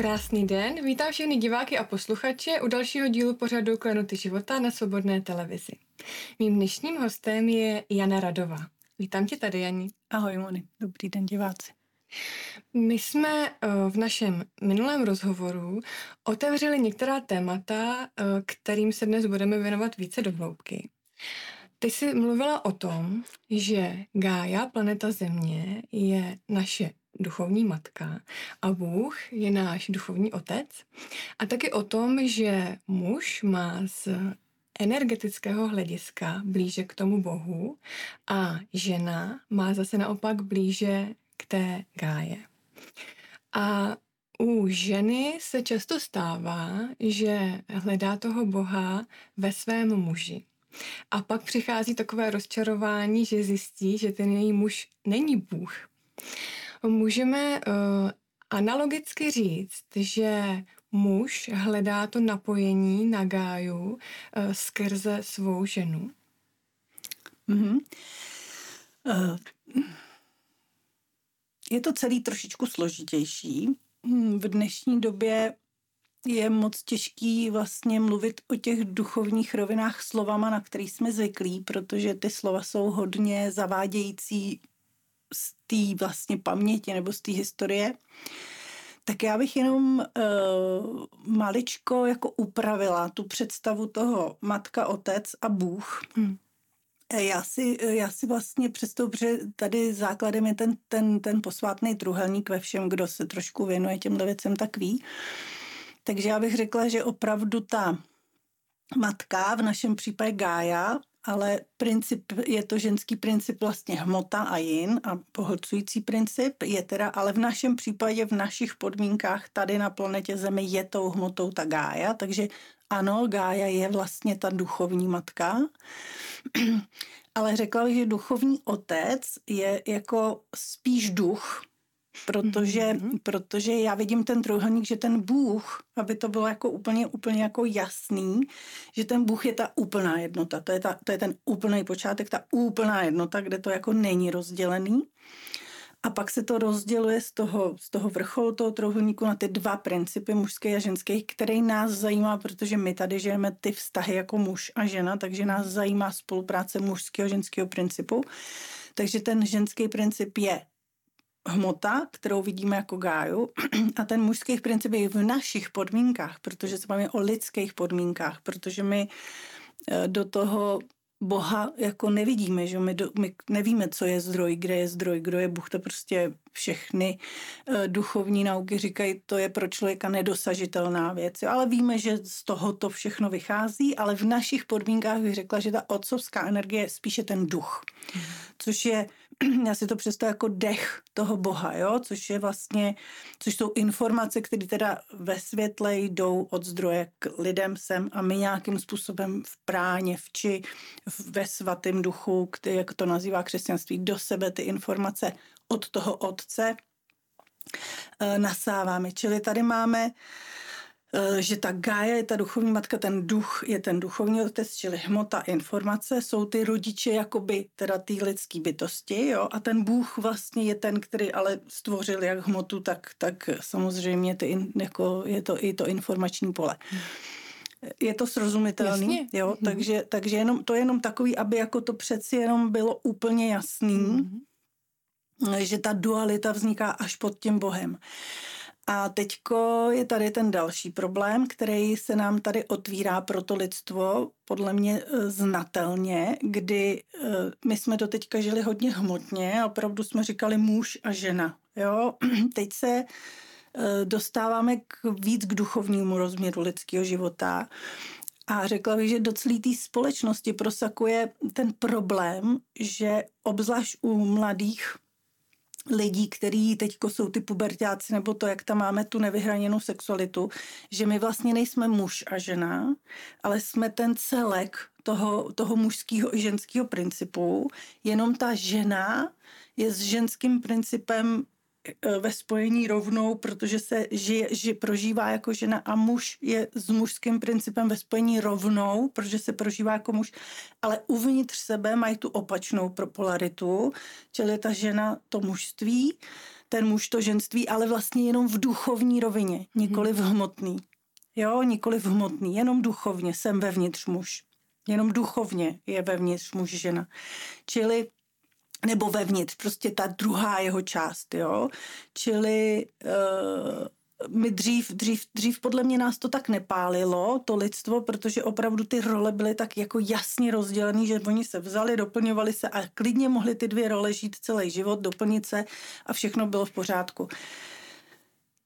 Krásný den, vítám všechny diváky a posluchače u dalšího dílu pořadu Klenuty života na Svobodné televizi. Mým dnešním hostem je Jana Radová. Vítám tě tady, Jani. Ahoj, Moni. Dobrý den, diváci. My jsme eh, v našem minulém rozhovoru otevřeli některá témata, eh, kterým se dnes budeme věnovat více do hloubky. Ty jsi mluvila o tom, že Gája, planeta Země, je naše duchovní matka a Bůh je náš duchovní otec. A taky o tom, že muž má z energetického hlediska blíže k tomu Bohu a žena má zase naopak blíže k té gáje. A u ženy se často stává, že hledá toho Boha ve svém muži. A pak přichází takové rozčarování, že zjistí, že ten její muž není Bůh. Můžeme uh, analogicky říct, že muž hledá to napojení na gáju uh, skrze svou ženu. Mm-hmm. Uh, je to celý trošičku složitější. Hm, v dnešní době je moc těžký vlastně mluvit o těch duchovních rovinách slovama, na který jsme zvyklí, protože ty slova jsou hodně zavádějící z té vlastně paměti nebo z té historie. Tak já bych jenom uh, maličko jako upravila tu představu toho matka, otec a Bůh. Hmm. Já si, já si vlastně představu, že tady základem je ten, ten, ten posvátný truhelník ve všem, kdo se trošku věnuje těmhle věcem, tak ví. Takže já bych řekla, že opravdu ta matka, v našem případě Gája, ale princip, je to ženský princip vlastně hmota a jin a pohlcující princip. Je teda, ale v našem případě, v našich podmínkách tady na planetě Zemi je tou hmotou ta Gája, takže ano, Gája je vlastně ta duchovní matka, ale řekla bych, že duchovní otec je jako spíš duch, protože, mm-hmm. protože já vidím ten trojuhelník, že ten Bůh, aby to bylo jako úplně, úplně jako jasný, že ten Bůh je ta úplná jednota, to je, ta, to je ten úplný počátek, ta úplná jednota, kde to jako není rozdělený. A pak se to rozděluje z toho, z toho vrcholu toho trojuhelníku na ty dva principy mužské a ženské, který nás zajímá, protože my tady žijeme ty vztahy jako muž a žena, takže nás zajímá spolupráce mužského a ženského principu. Takže ten ženský princip je hmota, kterou vidíme jako gáju a ten mužský princip je v našich podmínkách, protože se bavíme o lidských podmínkách, protože my eh, do toho Boha jako nevidíme, že my, do, my nevíme, co je zdroj, kde je zdroj, kdo je Bůh, to prostě všechny uh, duchovní nauky říkají, to je pro člověka nedosažitelná věc, jo? ale víme, že z toho to všechno vychází, ale v našich podmínkách bych řekla, že ta otcovská energie je spíše ten duch, mm. což je já si to představuji jako dech toho Boha, jo? což je vlastně, což jsou informace, které teda ve světle jdou od zdroje k lidem sem a my nějakým způsobem v práně, v či ve svatém duchu, který, jak to nazývá křesťanství, do sebe ty informace od toho otce eh, nasáváme. Čili tady máme Eh, že ta Gája je ta duchovní matka, ten duch je ten duchovní otec, čili hmota, informace, jsou ty rodiče jakoby teda ty lidské bytosti, jo, a ten Bůh vlastně je ten, který ale stvořil jak hmotu, tak, tak samozřejmě ty, jako je to i to informační pole. Je to srozumitelný, Jasně. jo, mm-hmm. takže, takže jenom, to je jenom takový, aby jako to přeci jenom bylo úplně jasný, mm-hmm. Že ta dualita vzniká až pod tím Bohem. A teďko je tady ten další problém, který se nám tady otvírá pro to lidstvo, podle mě e, znatelně, kdy e, my jsme do teďka žili hodně hmotně a opravdu jsme říkali muž a žena. Jo? Teď se e, dostáváme k, víc k duchovnímu rozměru lidského života. A řekla bych, že do celé té společnosti prosakuje ten problém, že obzvlášť u mladých lidí, kteří teď jsou ty pubertáci, nebo to, jak tam máme tu nevyhraněnou sexualitu, že my vlastně nejsme muž a žena, ale jsme ten celek toho, toho mužského i ženského principu, jenom ta žena je s ženským principem ve spojení rovnou, protože se žije, že prožívá jako žena a muž je s mužským principem ve spojení rovnou, protože se prožívá jako muž, ale uvnitř sebe mají tu opačnou polaritu, čili ta žena to mužství, ten muž to ženství, ale vlastně jenom v duchovní rovině, nikoli v hmotný. Jo, nikoli v hmotný, jenom duchovně jsem vevnitř muž. Jenom duchovně je vevnitř muž žena. Čili nebo vevnitř, prostě ta druhá jeho část, jo. Čili uh, my dřív, dřív, dřív podle mě nás to tak nepálilo, to lidstvo, protože opravdu ty role byly tak jako jasně rozdělené, že oni se vzali, doplňovali se a klidně mohli ty dvě role žít celý život, doplnit se a všechno bylo v pořádku. Uh,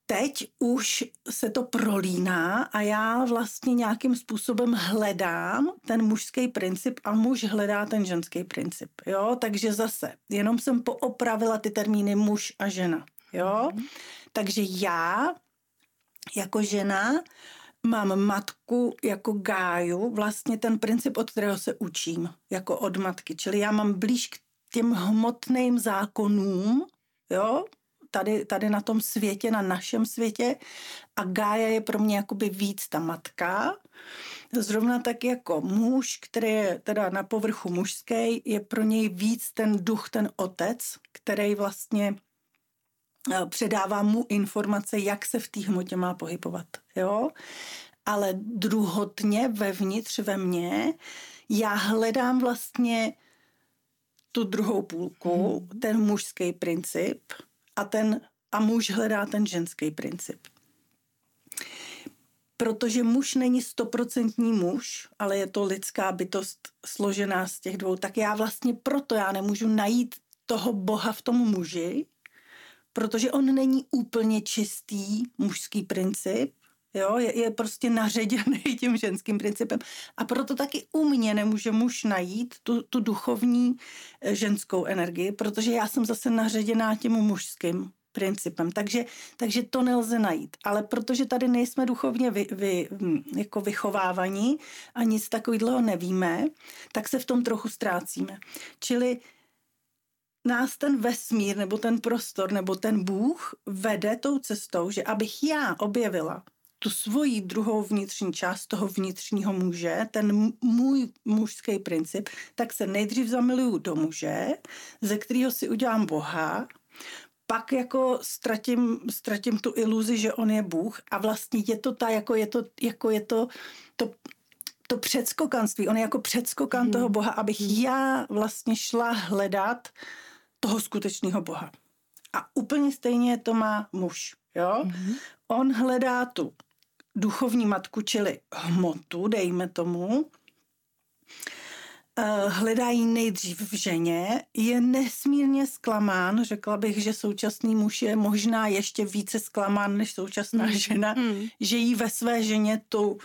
teď už se to prolíná a já vlastně nějakým způsobem hledám ten mužský princip a muž hledá ten ženský princip. Jo? Takže zase, jenom jsem poopravila ty termíny muž a žena. Jo? Mm. Takže já jako žena mám matku jako gáju, vlastně ten princip, od kterého se učím, jako od matky. Čili já mám blíž k těm hmotným zákonům, jo, tady, tady na tom světě, na našem světě a Gája je pro mě jakoby víc ta matka. Zrovna tak jako muž, který je teda na povrchu mužský, je pro něj víc ten duch, ten otec, který vlastně eh, předává mu informace, jak se v té hmotě má pohybovat. Jo? Ale druhotně vevnitř ve mně já hledám vlastně tu druhou půlku, hmm. ten mužský princip, a, ten, a muž hledá ten ženský princip. Protože muž není stoprocentní muž, ale je to lidská bytost složená z těch dvou, tak já vlastně proto já nemůžu najít toho boha v tom muži, protože on není úplně čistý mužský princip, jo, je, je prostě naředěný tím ženským principem. A proto taky u mě nemůže muž najít tu, tu duchovní eh, ženskou energii, protože já jsem zase naředěná tím mužským principem. Takže, takže to nelze najít. Ale protože tady nejsme duchovně vy, vy, hm, jako vychovávaní a nic takového nevíme, tak se v tom trochu ztrácíme. Čili nás ten vesmír nebo ten prostor nebo ten Bůh vede tou cestou, že abych já objevila tu svoji druhou vnitřní část toho vnitřního muže, ten můj mužský princip, tak se nejdřív zamiluju do muže, ze kterého si udělám Boha, pak jako ztratím, ztratím tu iluzi, že on je Bůh a vlastně je to ta, jako je to, jako je to, to to předskokanství, on je jako předskokan hmm. toho Boha, abych hmm. já vlastně šla hledat toho skutečného Boha. A úplně stejně to má muž. Jo? Hmm. On hledá tu duchovní matku, čili hmotu, dejme tomu, eh, hledají nejdřív v ženě, je nesmírně zklamán, řekla bych, že současný muž je možná ještě více zklamán než současná mm. žena, mm. že jí ve své ženě tu,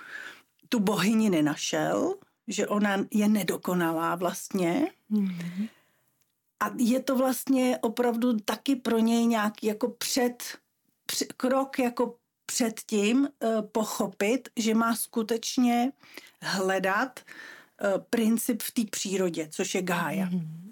tu bohyni nenašel, že ona je nedokonalá vlastně. Mm. A je to vlastně opravdu taky pro něj nějaký jako před, před krok jako předtím uh, pochopit, že má skutečně hledat uh, princip v té přírodě, což je gája. Mm-hmm.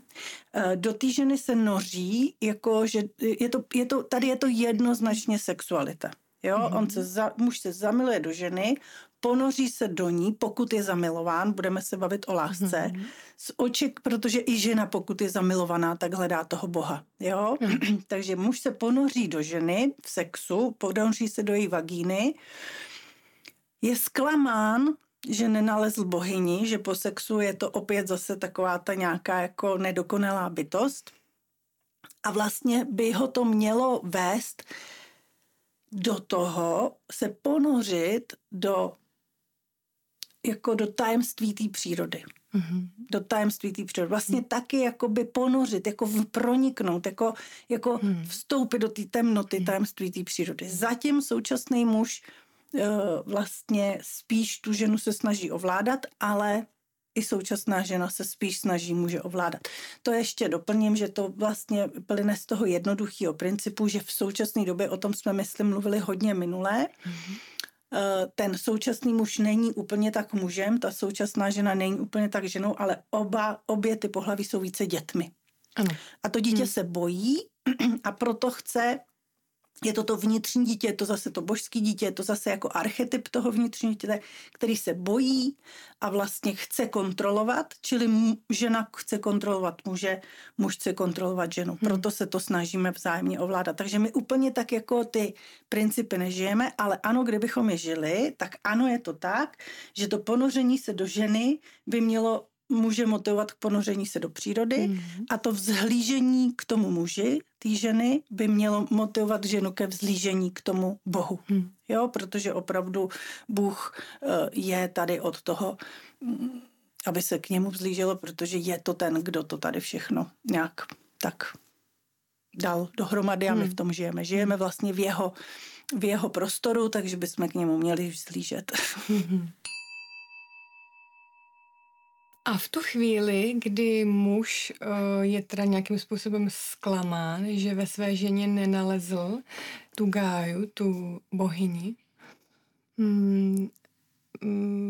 Do té ženy se noří, jako že je to, je to, tady je to jednoznačně sexualita. Jo, mm-hmm. on se za, muž se zamiluje do ženy, ponoří se do ní, pokud je zamilován, budeme se bavit o lásce, mm-hmm. z oček, protože i žena, pokud je zamilovaná, tak hledá toho Boha. Jo? Mm-hmm. Takže muž se ponoří do ženy v sexu, ponoří se do její vagíny, je zklamán, že nenalezl bohyni, že po sexu je to opět zase taková ta nějaká jako nedokonalá bytost. A vlastně by ho to mělo vést do toho se ponořit do jako do tajemství té přírody. Mm-hmm. Do tajemství té přírody. Vlastně mm. taky jako by ponořit, jako proniknout, jako, jako mm. vstoupit do té temnoty mm. tajemství té přírody. Zatím současný muž uh, vlastně spíš tu ženu se snaží ovládat, ale i současná žena se spíš snaží může ovládat. To ještě doplním, že to vlastně plyne z toho jednoduchého principu, že v současné době, o tom jsme, myslím, mluvili hodně minulé, mm-hmm ten současný muž není úplně tak mužem, ta současná žena není úplně tak ženou, ale oba, obě ty pohlaví jsou více dětmi. Ano. A to dítě hmm. se bojí a proto chce je to to vnitřní dítě, je to zase to božské dítě, je to zase jako archetyp toho vnitřního dítěte, který se bojí a vlastně chce kontrolovat, čili žena chce kontrolovat muže, muž chce kontrolovat ženu. Hmm. Proto se to snažíme vzájemně ovládat. Takže my úplně tak jako ty principy nežijeme, ale ano, kdybychom je žili, tak ano, je to tak, že to ponoření se do ženy by mělo může motivovat k ponoření se do přírody mm. a to vzhlížení k tomu muži, té ženy, by mělo motivovat ženu ke vzhlížení k tomu Bohu. Mm. Jo, protože opravdu Bůh eh, je tady od toho, mm, aby se k němu vzlíželo, protože je to ten, kdo to tady všechno nějak tak dal dohromady a my mm. v tom žijeme. Žijeme vlastně v jeho, v jeho prostoru, takže bychom k němu měli vzlížet. Mm. A v tu chvíli, kdy muž uh, je teda nějakým způsobem zklamán, že ve své ženě nenalezl tu gáju, tu bohyni, mm,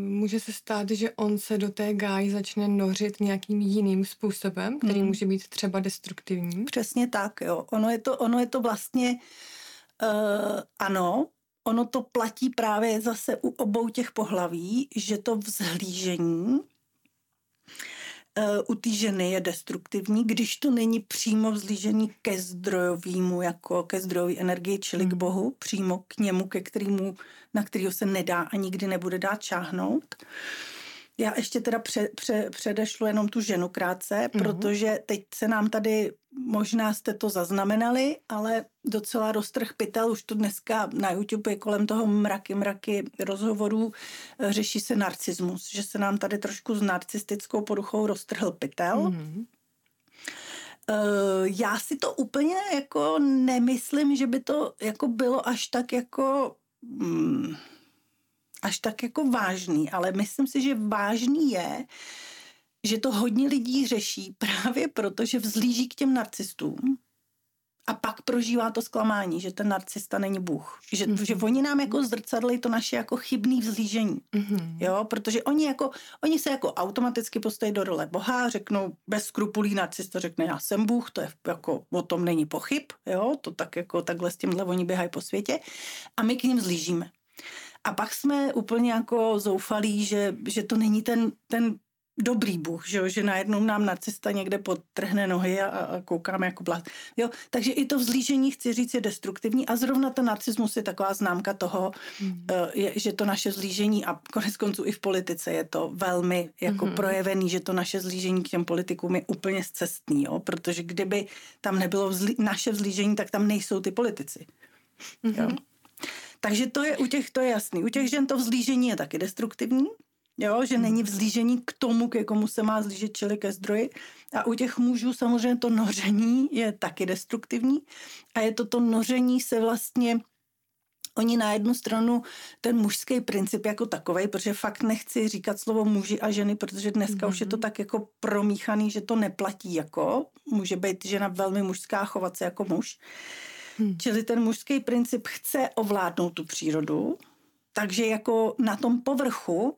může se stát, že on se do té gáji začne nořit nějakým jiným způsobem, který mm. může být třeba destruktivní. Přesně tak, jo. Ono je to, ono je to vlastně, uh, ano, ono to platí právě zase u obou těch pohlaví, že to vzhlížení u té ženy je destruktivní, když to není přímo vzlížení ke zdrojovému, jako ke zdrojové energii, čili k hmm. Bohu, přímo k němu, ke kterému, na kterého se nedá a nikdy nebude dát čáhnout. Já ještě teda pře, pře, předešlu jenom tu ženu krátce, mm-hmm. protože teď se nám tady, možná jste to zaznamenali, ale docela roztrh pytel, už to dneska na YouTube je kolem toho mraky, mraky rozhovorů, eh, řeší se narcismus, že se nám tady trošku s narcistickou poruchou roztrhl pytel. Mm-hmm. Já si to úplně jako nemyslím, že by to jako bylo až tak jako... Hmm, až tak jako vážný, ale myslím si, že vážný je, že to hodně lidí řeší právě proto, že vzlíží k těm narcistům a pak prožívá to zklamání, že ten narcista není Bůh. Že, mm-hmm. že oni nám jako zrcadli to naše jako chybný vzlížení. Mm-hmm. Jo, protože oni jako, oni se jako automaticky postaví do role Boha, řeknou bez skrupulí narcista řekne já jsem Bůh, to je jako, o tom není pochyb, jo, to tak jako takhle s tímhle oni běhají po světě a my k ním zlížíme. A pak jsme úplně jako zoufalí, že, že to není ten, ten dobrý Bůh, že, že najednou nám narcista někde podtrhne nohy a, a koukáme jako blát. Jo, takže i to vzlížení, chci říct, je destruktivní a zrovna ten narcismus je taková známka toho, mm. je, že to naše zlížení a konec konců i v politice je to velmi jako mm. projevený, že to naše zlížení k těm politikům je úplně zcestný, jo, protože kdyby tam nebylo vzlí, naše vzlížení, tak tam nejsou ty politici. Mm. Jo. Takže to je u těch, to je jasný. U těch žen to vzlížení je taky destruktivní, jo, že není vzlížení k tomu, ke komu se má zlížet, čili ke zdroji. A u těch mužů samozřejmě to noření je taky destruktivní a je to to noření se vlastně Oni na jednu stranu ten mužský princip jako takový, protože fakt nechci říkat slovo muži a ženy, protože dneska mm-hmm. už je to mhm. tak jako promíchaný, že to neplatí jako. Může být žena velmi mužská, chovat se jako muž. Hmm. Čili ten mužský princip chce ovládnout tu přírodu, takže jako na tom povrchu,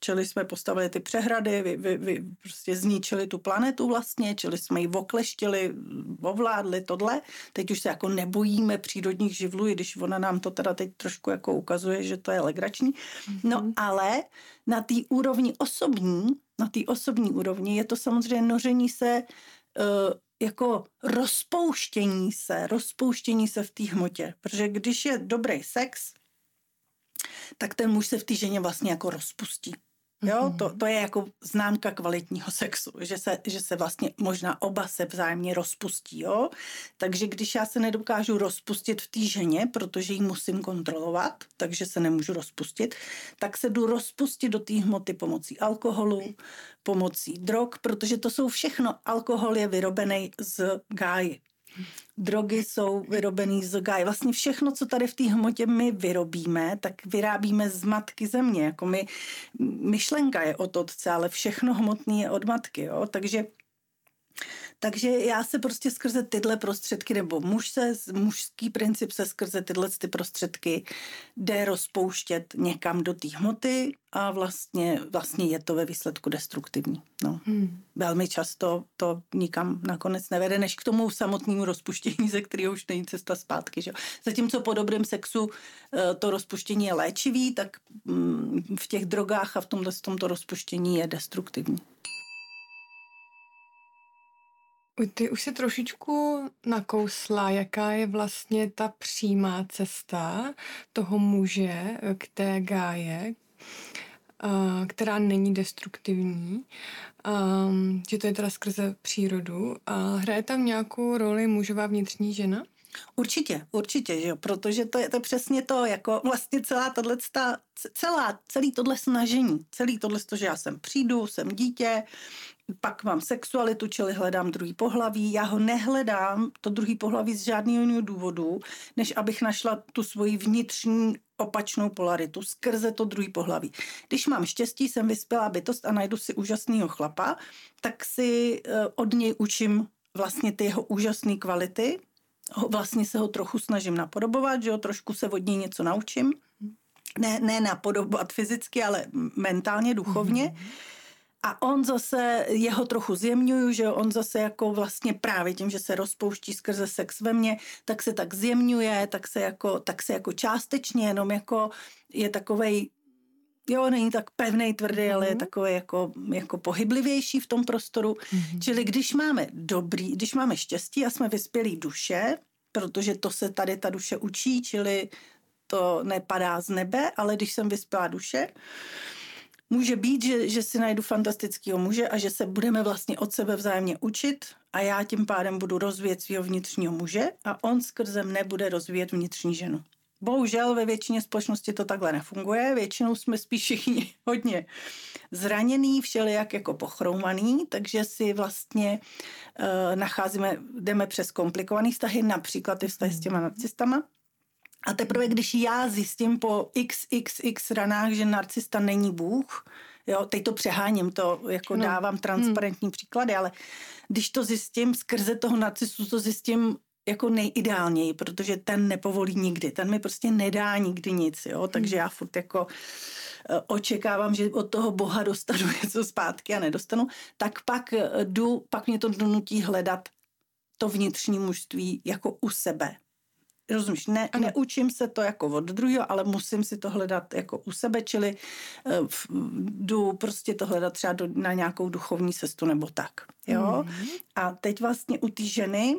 čili jsme postavili ty přehrady, vy, vy, vy prostě zničili tu planetu vlastně, čili jsme ji okleštili, ovládli tohle. Teď už se jako nebojíme přírodních živlů, i když ona nám to teda teď trošku jako ukazuje, že to je legrační. No hmm. ale na té úrovni osobní, na té osobní úrovni je to samozřejmě noření se uh, jako rozpouštění se, rozpouštění se v té hmotě. Protože když je dobrý sex, tak ten muž se v té ženě vlastně jako rozpustí. Jo, to, to je jako známka kvalitního sexu, že se, že se vlastně možná oba se vzájemně rozpustí, jo. Takže když já se nedokážu rozpustit v té ženě, protože ji musím kontrolovat, takže se nemůžu rozpustit, tak se jdu rozpustit do té hmoty pomocí alkoholu, pomocí drog, protože to jsou všechno, alkohol je vyrobený z gáji. Drogy jsou vyrobený z gáje. Vlastně všechno, co tady v té hmotě my vyrobíme, tak vyrábíme z matky země. Jako my, myšlenka je od otce, ale všechno hmotný je od matky. Jo? Takže Takže já se prostě skrze tyhle prostředky, nebo muž se, mužský princip se skrze tyhle ty prostředky jde rozpouštět někam do té hmoty a vlastně, vlastně je to ve výsledku destruktivní. No. Hmm. Velmi často to nikam nakonec nevede, než k tomu samotnému rozpuštění, ze kterého už není cesta zpátky. Že? Zatímco po dobrém sexu eh, to rozpuštění je léčivý, tak mm, v těch drogách a v tomhle v tomto rozpuštění je destruktivní. Ty už si trošičku nakousla, jaká je vlastně ta přímá cesta toho muže k té gáje, která není destruktivní, že to je teda skrze přírodu. A hraje tam nějakou roli mužová vnitřní žena? Určitě, určitě, že jo, protože to je, to je přesně to, jako vlastně celá tohle, celá, celý tohle snažení, celý tohle, že já sem přijdu, jsem dítě, pak mám sexualitu, čili hledám druhý pohlaví. Já ho nehledám, to druhý pohlaví z žádného jiného důvodu, než abych našla tu svoji vnitřní opačnou polaritu skrze to druhý pohlaví. Když mám štěstí, jsem vyspělá bytost a najdu si úžasného chlapa, tak si eh, od něj učím vlastně ty jeho úžasné kvality, vlastně se ho trochu snažím napodobovat, že ho trošku se od něj něco naučím. Ne, ne napodobovat fyzicky, ale mentálně, duchovně. Mm-hmm. A on zase, jeho trochu zjemňuju, že on zase jako vlastně právě tím, že se rozpouští skrze sex ve mně, tak se tak zjemňuje, tak se jako, tak se jako částečně jenom jako je takovej Jo, není tak pevný, tvrdý, mm. ale je mhm. takový jako, jako pohyblivější v tom prostoru. Mm. Čili když máme dobrý, když máme štěstí a jsme vyspělí duše, protože to se tady ta duše učí, čili to nepadá z nebe, ale když jsem vyspělá duše, může být, že, že si najdu fantastického muže a že se budeme vlastně od sebe vzájemně učit a já tím pádem budu rozvíjet svého vnitřního muže a on skrze mne bude rozvíjet vnitřní ženu. Bohužel ve většině společnosti to takhle nefunguje. Většinou jsme spíš všichni hodně zraněný, všelijak jako pochroumaný, takže si vlastně uh, nacházíme, jdeme přes komplikované vztahy, například ty vztahy s těma narcistama. A teprve, když já zjistím po xxx ranách, že narcista není Bůh, jo, teď to přeháním, to jako no. dávám transparentní hmm. příklady, ale když to zjistím skrze toho narcistu, to zjistím jako nejideálněji, protože ten nepovolí nikdy, ten mi prostě nedá nikdy nic, jo, takže já furt jako eh, očekávám, že od toho Boha dostanu něco zpátky a nedostanu, tak pak eh, jdu, pak mě to donutí hledat to vnitřní mužství jako u sebe. Rozumíš, ne, neučím se to jako od druhého, ale musím si to hledat jako u sebe, čili uh, jdu prostě to hledat třeba do, na nějakou duchovní cestu nebo tak. Jo? Mm-hmm. A teď vlastně u té ženy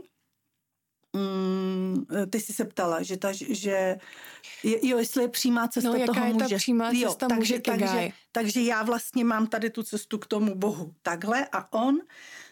Mm, ty jsi se ptala, že, ta, že jo, jestli je přímá cesta no, toho je muže. ta přímá jo, cesta takže, muže takže, takže já vlastně mám tady tu cestu k tomu Bohu takhle a on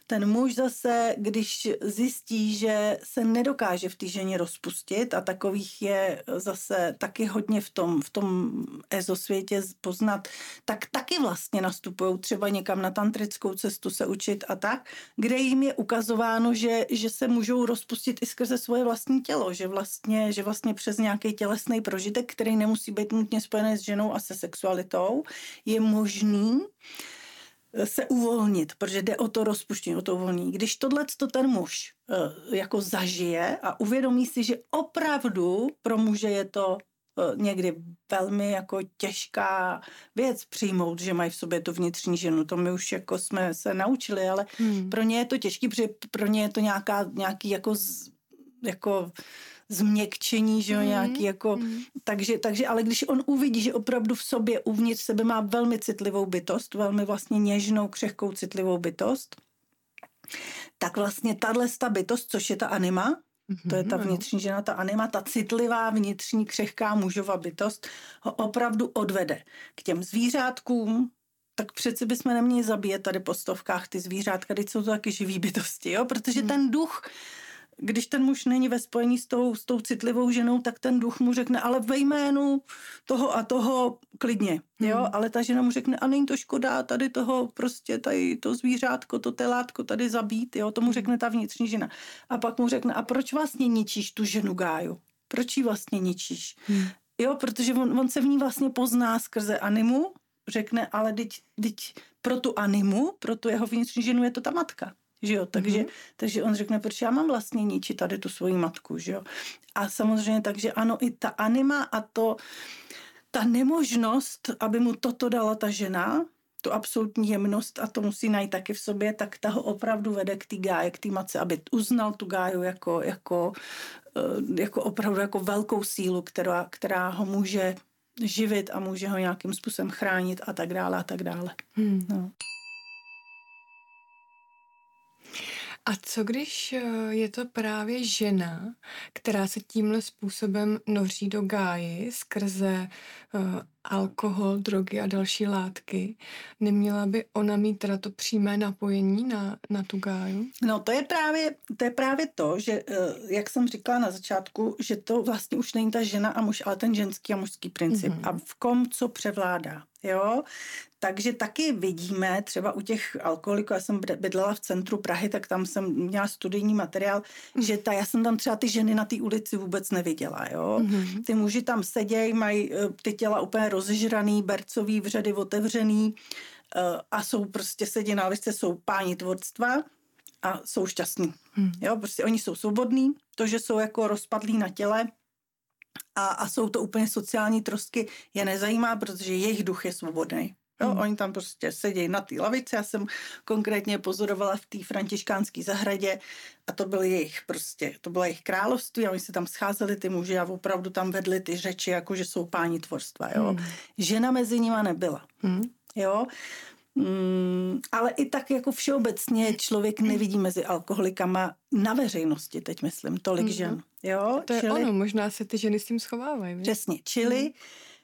ten muž zase, když zjistí, že se nedokáže v té ženě rozpustit a takových je zase taky hodně v tom, v tom ezosvětě poznat, tak taky vlastně nastupují třeba někam na tantrickou cestu se učit a tak, kde jim je ukazováno, že, že se můžou rozpustit i skrze svoje vlastní tělo, že vlastně, že vlastně přes nějaký tělesný prožitek, který nemusí být nutně spojený s ženou a se sexualitou, je možný se uvolnit, protože jde o to rozpuštění, o to uvolnění. Když tohle to ten muž uh, jako zažije a uvědomí si, že opravdu pro muže je to uh, někdy velmi jako těžká věc přijmout, že mají v sobě tu vnitřní ženu. To my už jako jsme se naučili, ale hmm. pro ně je to těžký, protože pro ně je to nějaká, nějaký jako, jako změkčení, že jo, mm. nějaký jako, mm. takže, takže, ale když on uvidí, že opravdu v sobě, uvnitř sebe má velmi citlivou bytost, velmi vlastně něžnou, křehkou, citlivou bytost, tak vlastně tahle bytost, což je ta anima, to je ta mhm, vnitřní žena, ta anima, ta citlivá vnitřní křehká mužová bytost ho opravdu odvede k těm zvířátkům, tak přeci bychom neměli zabíjet tady po stovkách ty zvířátka, teď jsou to taky živý bytosti, jo? protože mm. ten duch když ten muž není ve spojení s tou, s tou citlivou ženou, tak ten duch mu řekne, ale ve jménu toho a toho klidně, jo, hmm. ale ta žena mu řekne, a není to škoda tady toho prostě, tady to zvířátko, to telátko tady zabít, jo, tomu řekne ta vnitřní žena. A pak mu řekne, a proč vlastně ničíš tu ženu Gáju? Proč ji vlastně ničíš? Hmm. Jo, protože on, on se v ní vlastně pozná skrze animu, řekne, ale teď, teď pro tu animu, pro tu jeho vnitřní ženu je to ta matka. Že jo, takže, mm-hmm. takže on řekne, proč já mám vlastně ničit tady tu svoji matku, že jo. A samozřejmě takže ano, i ta anima a to, ta nemožnost, aby mu toto dala ta žena, tu absolutní jemnost a to musí najít taky v sobě, tak ta ho opravdu vede k té gáje, k té matce, aby uznal tu gáju jako, jako, eh, jako opravdu jako velkou sílu, která, která ho může živit a může ho nějakým způsobem chránit a tak dále a tak dále. Hmm. No. A co když eh, je to právě žena, která se tímhle způsobem noří do gáji skrze uh, alkohol, drogy a další látky? Neměla by ona mít teda to přímé napojení na, na tu gáju? No to je právě to, je právě to že uh, jak jsem říkala na začátku, že to vlastně už není ta žena a muž, ale ten ženský a mužský princip. Mm-hmm. A v kom co převládá. Jo? Takže taky vidíme třeba u těch alkoholiků, já jsem bydlela v centru Prahy, tak tam jsem měla studijní materiál, mm. že ta, já jsem tam třeba ty ženy na té ulici vůbec neviděla. Jo? Mm. Ty muži tam sedějí, mají eh, ty těla úplně rozžraný, bercový vředy otevřený uh, a jsou prostě sedí na lice, jsou páni tvorstva a jsou šťastní. Mm. Jo, prostě oni jsou svobodní, to, že jsou jako rozpadlí na těle, a, a jsou to úplně sociální trostky, je nezajímá, protože jejich duch je svobodný. Jo, hmm. Oni tam prostě sedí na té lavici. Já jsem konkrétně pozorovala v té františkánské zahradě a to byl jejich prostě, to bylo jejich království a oni se tam scházeli ty muži a opravdu tam vedli ty řeči, jako že jsou páni tvorstva. Jo. Hmm. Žena mezi nima nebyla. Hmm. Jo. Mm, ale i tak jako všeobecně člověk nevidí mezi alkoholikama na veřejnosti, teď myslím, tolik mm-hmm. žen. Jo? To je čili, ono, možná se ty ženy s tím schovávají. Přesně, čili, mm.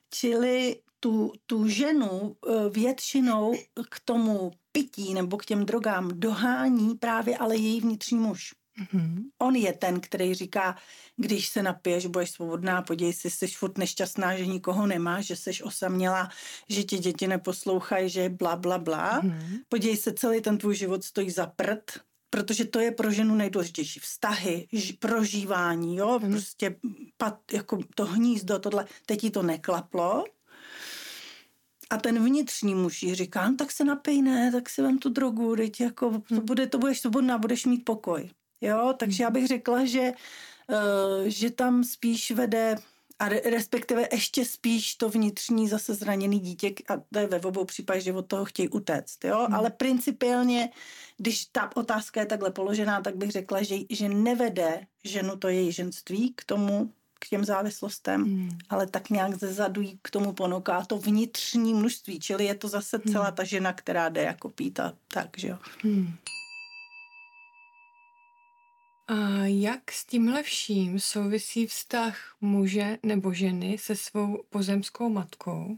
čili tu, tu ženu eh, většinou k tomu pití nebo k těm drogám dohání právě ale její vnitřní muž. Mm-hmm. On je ten, který říká, když se napiješ, budeš svobodná, podívej si, jsi furt nešťastná, že nikoho nemá, že jsi osaměla, že ti děti neposlouchají, že bla, bla, bla. Mm-hmm. Podívej se, celý ten tvůj život stojí za prd, protože to je pro ženu nejdůležitější. Vztahy, ž, prožívání, jo, mm-hmm. prostě pat, jako to hnízdo, tohle, teď ti to neklaplo, a ten vnitřní muž říká, no, tak se napij, ne, tak si vem tu drogu, teď jako, to, hmm. bude, to budeš svobodná, budeš mít pokoj. Jo, takže já bych řekla, že, uh, že tam spíš vede a respektive ještě spíš to vnitřní zase zraněný dítě, a to je ve obou případech, že od toho chtějí utéct, jo, hmm. ale principiálně, když ta otázka je takhle položená, tak bych řekla, že, že nevede ženu to její ženství k tomu, k těm závislostem, hmm. ale tak nějak ze zadu k tomu ponoká to vnitřní množství, čili je to zase celá hmm. ta žena, která jde jako pít a tak, že jo. Hmm. A jak s tímhle vším souvisí vztah muže nebo ženy se svou pozemskou matkou,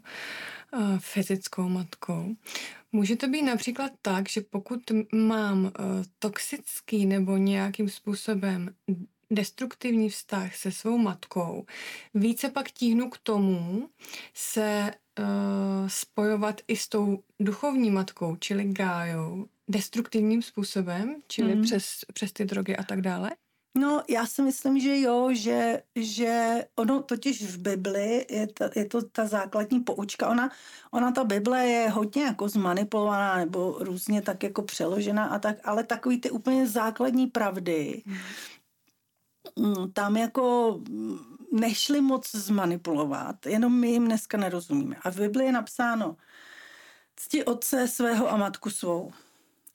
fyzickou matkou? Může to být například tak, že pokud mám toxický nebo nějakým způsobem destruktivní vztah se svou matkou, více pak tíhnu k tomu se uh, spojovat i s tou duchovní matkou, čili gájou, destruktivním způsobem, čili mm. přes, přes ty drogy a tak dále? No, já si myslím, že jo, že, že ono totiž v Bibli je, ta, je to ta základní poučka. Ona, ona ta Bible je hodně jako zmanipulovaná nebo různě tak jako přeložená a tak, ale takový ty úplně základní pravdy, mm Mm, tam jako nešli moc zmanipulovat, jenom my jim dneska nerozumíme. A v Bibli je napsáno cti otce svého a matku svou.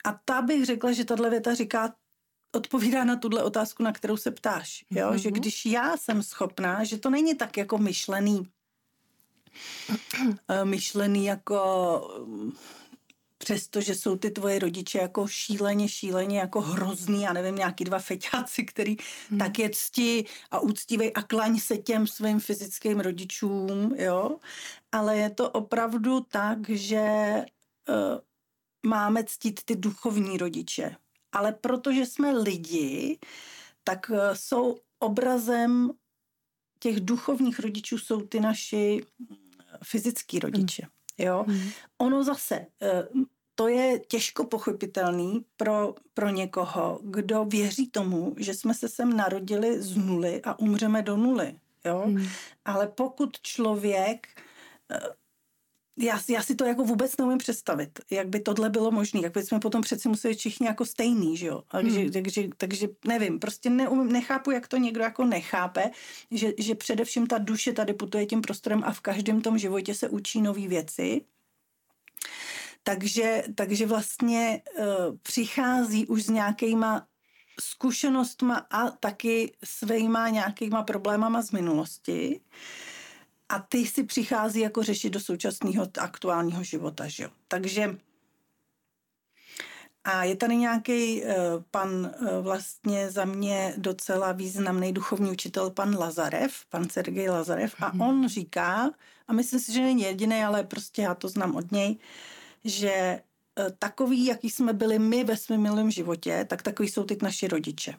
A ta bych řekla, že tahle věta říká, odpovídá na tuhle otázku, na kterou se ptáš. Jo? Mm-hmm. Že když já jsem schopná, že to není tak jako myšlený, eh, myšlený jako přestože jsou ty tvoje rodiče jako šíleně, šíleně jako hrozný, já nevím, nějaký dva feťáci, který hmm. tak je cti a úctivej a klaň se těm svým fyzickým rodičům, jo. Ale je to opravdu tak, že uh, máme ctít ty duchovní rodiče. Ale protože jsme lidi, tak uh, jsou obrazem těch duchovních rodičů jsou ty naši fyzický rodiče. Hmm. Jo? Hmm. Ono zase, eh, to je těžko pochopitelný pro, pro někoho, kdo věří tomu, že jsme se sem narodili z nuly a umřeme do nuly. Jo? Hmm. Ale pokud člověk eh, já, já si to jako vůbec neumím představit, jak by tohle bylo možné, jak by jsme potom přeci museli všichni jako stejný, že jo. Takže, hmm. takže, takže nevím, prostě neumím, nechápu, jak to někdo jako nechápe, že, že především ta duše tady putuje tím prostorem a v každém tom životě se učí nové věci. Takže, takže vlastně uh, přichází už s nějakýma zkušenostma a taky svýma nějakýma problémama z minulosti. A ty si přichází jako řešit do současného aktuálního života, že jo. Takže a je tady nějaký uh, pan uh, vlastně za mě docela významný duchovní učitel, pan Lazarev, pan Sergej Lazarev, a mm. on říká, a myslím si, že není jediný, ale prostě já to znám od něj, že uh, takový, jaký jsme byli my ve svém milém životě, tak takový jsou teď naši rodiče.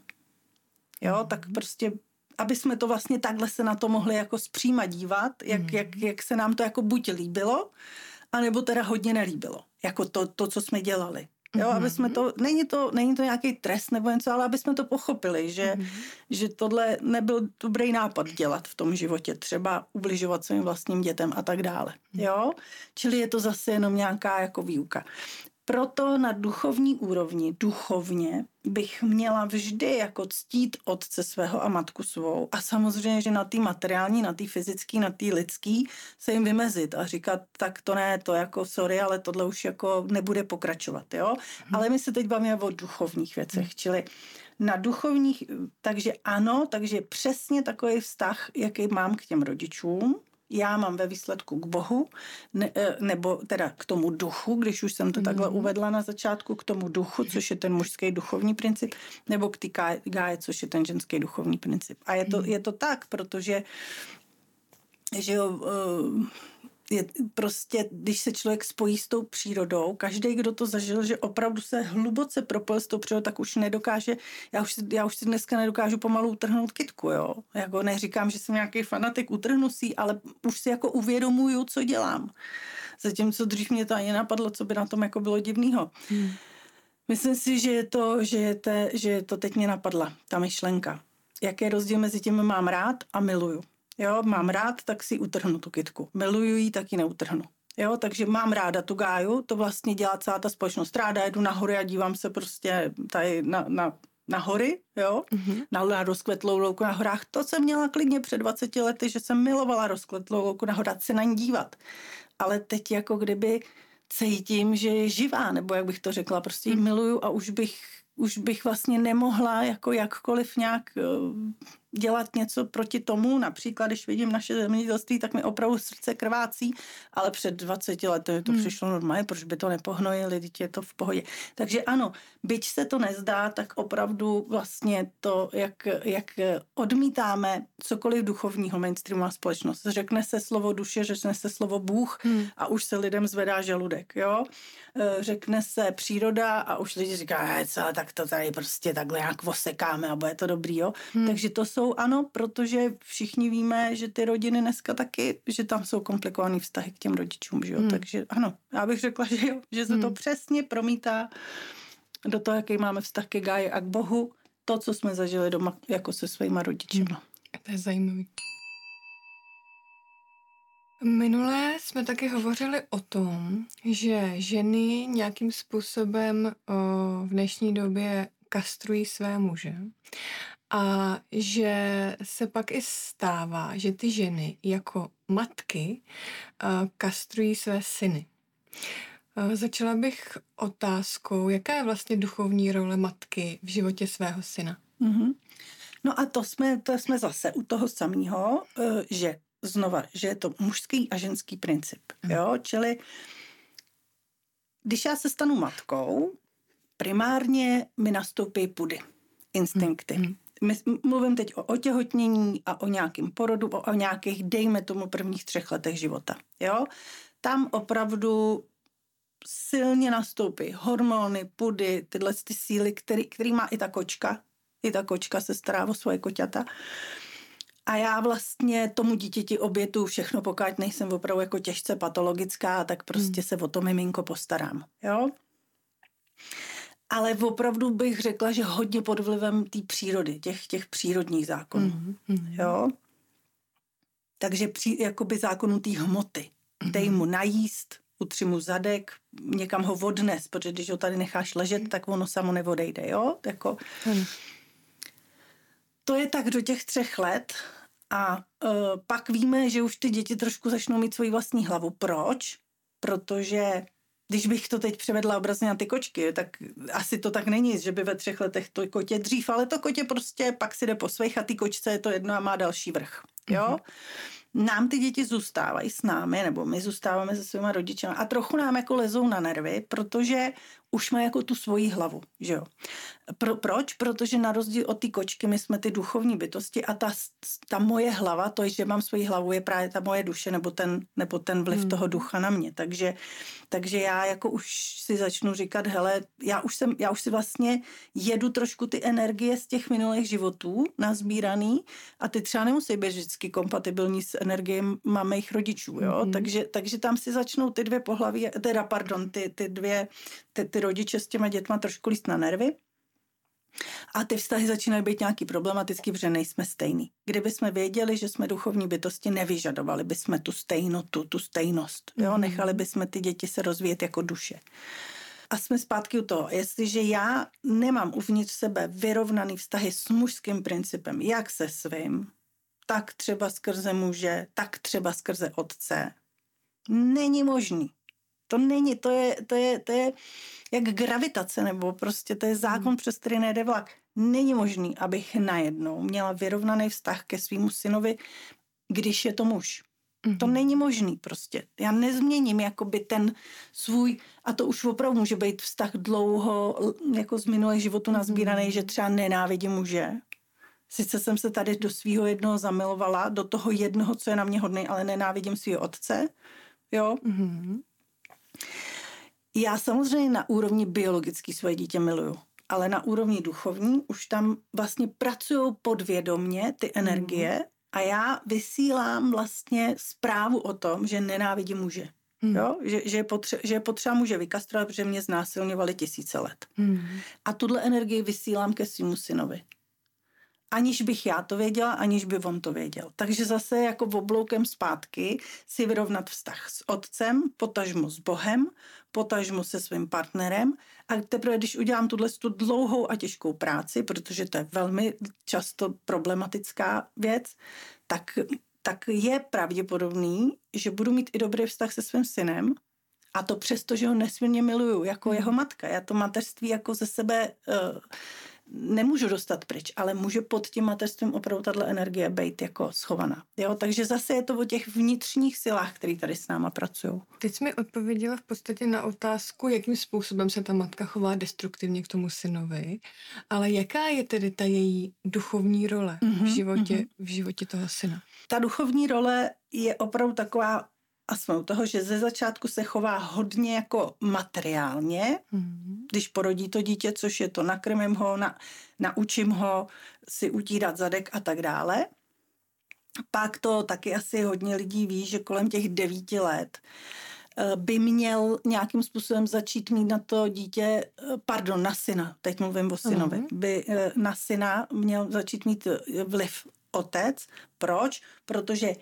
Jo, tak prostě aby jsme to vlastně takhle se na to mohli jako zpříma dívat, jak, mm. jak, jak se nám to jako buď líbilo, anebo teda hodně nelíbilo, jako to, to co jsme dělali. Jo, mm-hmm. aby jsme to, není to, není to nějaký trest nebo něco, ale aby jsme to pochopili, že, mm-hmm. že tohle nebyl dobrý nápad dělat v tom životě, třeba ubližovat svým vlastním dětem a tak dále. Mm-hmm. Jo, čili je to zase jenom nějaká jako výuka. Proto na duchovní úrovni, duchovně, bych měla vždy jako ctít otce svého a matku svou a samozřejmě, že na té materiální, na té fyzické, na té lidský se jim vymezit a říkat, tak to ne, to jako sorry, ale tohle už jako nebude pokračovat, jo. Hmm. Ale my se teď bavíme o duchovních věcech, hmm. čili na duchovních, takže ano, takže přesně takový vztah, jaký mám k těm rodičům, já mám ve výsledku k Bohu, ne, e, nebo teda k tomu duchu, když už jsem to mm. takhle uvedla na začátku, k tomu duchu, což je ten mužský duchovní princip, nebo k té gáje, což je ten ženský duchovní princip. A je to, mm. je to tak, protože že jo, e, je prostě, když se člověk spojí s tou přírodou, každý, kdo to zažil, že opravdu se hluboce propojil s tou přírodou, tak už nedokáže, já už, já už si dneska nedokážu pomalu utrhnout kitku, jo. Jako neříkám, že jsem nějaký fanatik utrhnusí, ale už si jako uvědomuju, co dělám. Zatímco dřív mě to ani napadlo, co by na tom jako bylo divného. Hmm. Myslím si, že je to, že je, te, že je to teď mě napadla, ta myšlenka. Jaký je rozdíl mezi tím mám rád a miluju. Jo, mám rád, tak si utrhnu tu kytku. Miluju ji, tak ji neutrhnu. Jo, takže mám ráda tu gáju, to vlastně dělá celá ta společnost. Ráda jedu nahory a dívám se prostě tady na, na, na hory, jo, mm-hmm. na, na rozkvetlou louku na horách. To jsem měla klidně před 20 lety, že jsem milovala rozkvetlou louku na horách, se na ní dívat. Ale teď jako kdyby cítím, že je živá, nebo jak bych to řekla, prostě ji mm. miluju a už bych, už bych vlastně nemohla jako jakkoliv nějak eh, dělat něco proti tomu. Například, když vidím naše zemědělství, tak mi opravdu srdce krvácí, ale před 20 lety to hmm. přišlo normálně, proč by to nepohnojili, teď je to v pohodě. Takže ano, byť se to nezdá, tak opravdu vlastně to, jak, jak odmítáme cokoliv duchovního mainstreamová společnost. Řekne se slovo duše, řekne se slovo Bůh hmm. a už se lidem zvedá žaludek, jo. E, řekne se příroda a už lidi říkají, co, tak to tady prostě takhle nějak osekáme a bude to dobrý, jo. Hmm. Takže to jsou jsou, ano, protože všichni víme, že ty rodiny dneska taky, že tam jsou komplikované vztahy k těm rodičům, že jo? Hmm. Takže ano, já bych řekla, že jo, že se hmm. to přesně promítá do toho, jaký máme vztah ke Gáji a k Bohu, to, co jsme zažili doma jako se svýma rodičima. Hmm. To je zajímavý. Minule jsme taky hovořili o tom, že ženy nějakým způsobem o, v dnešní době kastrují své muže a že se pak i stává, že ty ženy jako matky uh, kastrují své syny. Uh, začala bych otázkou, jaká je vlastně duchovní role matky v životě svého syna? Mm-hmm. No a to jsme, to jsme zase u toho samého, uh, že znova, že je to mužský a ženský princip. Mm. Jo? Čili když já se stanu matkou, primárně mi nastoupí pudy, instinkty. Mm mluvím teď o otěhotnění a o nějakém porodu, o, o nějakých, dejme tomu, prvních třech letech života. Jo? Tam opravdu silně nastoupí hormony, pudy, tyhle ty síly, který, který má i ta kočka. I ta kočka se stará o svoje koťata. A já vlastně tomu dítěti obětu všechno, pokud nejsem opravdu jako těžce patologická, tak prostě hmm. se o to miminko postarám. Jo? Ale opravdu bych řekla, že hodně pod vlivem té přírody, těch, těch přírodních zákonů. Mm-hmm. Jo? Takže při, jakoby zákonů té hmoty. dej mu najíst, utři mu zadek, někam ho odnes, protože když ho tady necháš ležet, tak ono samo neodejde, jo? Jako, hmm. To je tak do těch třech let a uh, pak víme, že už ty děti trošku začnou mít svoji vlastní hlavu. Proč? Protože když bych to teď převedla obrazně na ty kočky, tak asi to tak není, že by ve třech letech to kotě dřív, ale to kotě prostě pak si jde po svých a ty kočce je to jedno a má další vrch. Jo? Mm-hmm nám ty děti zůstávají s námi, nebo my zůstáváme se svýma rodičemi a trochu nám jako lezou na nervy, protože už má jako tu svoji hlavu, že jo. Pro, proč? Protože na rozdíl od ty kočky my jsme ty duchovní bytosti a ta, ta moje hlava, to, že mám svoji hlavu, je právě ta moje duše nebo ten, nebo ten vliv hmm. toho ducha na mě. Takže, takže já jako už si začnu říkat, hele, já už, jsem, já už si vlastně jedu trošku ty energie z těch minulých životů nazbíraný a ty třeba nemusí být vždycky kompatibilní s energiemi mých rodičů, jo. Hmm. Takže, takže tam si začnou ty dvě pohlaví, teda pardon, ty, ty dvě, ty, ty rodiče s těma dětma trošku líst na nervy. A ty vztahy začínají být nějaký problematický, protože nejsme stejný. Kdyby jsme věděli, že jsme duchovní bytosti, nevyžadovali bychom tu stejnotu, tu stejnost. Jo? Mm-hmm. Nechali bychom ty děti se rozvíjet jako duše. A jsme zpátky u toho. Jestliže já nemám uvnitř sebe vyrovnaný vztahy s mužským principem, jak se svým, tak třeba skrze muže, tak třeba skrze otce, není možný. To není, to je, to je, to je jak gravitace, nebo prostě to je zákon, hmm. přes který nejde vlak. Není možný, abych najednou měla vyrovnaný vztah ke svýmu synovi, když je to muž. Mm-hmm. To není možný prostě. Já nezměním jakoby ten svůj, a to už opravdu může být vztah dlouho, jako z minulých životů nazbíraný, mm-hmm. že třeba nenávidím muže. Sice jsem se tady do svého jednoho zamilovala, do toho jednoho, co je na mě hodný, ale nenávidím svého otce. Jo. Mm-hmm. Já samozřejmě na úrovni biologický svoje dítě miluju, ale na úrovni duchovní už tam vlastně pracují podvědomně ty energie mm. a já vysílám vlastně zprávu o tom, že nenávidím muže. Mm. Jo? Že, že, je potře- že je potřeba muže vykastrovat, protože mě znásilňovali tisíce let. Mm. A tuhle energii vysílám ke svýmu synovi aniž bych já to věděla, aniž by on to věděl. Takže zase jako obloukem zpátky si vyrovnat vztah s otcem, potažmo s Bohem, potažmo se svým partnerem a teprve, když udělám tuhle tu dlouhou a těžkou práci, protože to je velmi často problematická věc, tak, tak je pravděpodobný, že budu mít i dobrý vztah se svým synem, a to přesto, že ho nesmírně miluju, jako hmm. jeho matka. Já to mateřství jako ze sebe uh, nemůžu dostat pryč, ale může pod tím mateřstvím opravdu tato energie být jako schovaná. Jo? Takže zase je to o těch vnitřních silách, které tady s náma pracují. Teď jsi mi odpověděla v podstatě na otázku, jakým způsobem se ta matka chová destruktivně k tomu synovi, ale jaká je tedy ta její duchovní role mm-hmm, v, mhm, životě, mm-hmm. v životě toho syna? Ta duchovní role je opravdu taková a jsme u toho, že ze začátku se chová hodně jako materiálně, mm-hmm. když porodí to dítě, což je to nakrmím ho, na, naučím ho si utírat zadek a tak dále. Pak to taky asi hodně lidí ví, že kolem těch devíti let eh, by měl nějakým způsobem začít mít na to dítě, eh, pardon, na syna, teď mluvím o synovi, mm-hmm. by eh, na syna měl začít mít vliv otec. Proč? Protože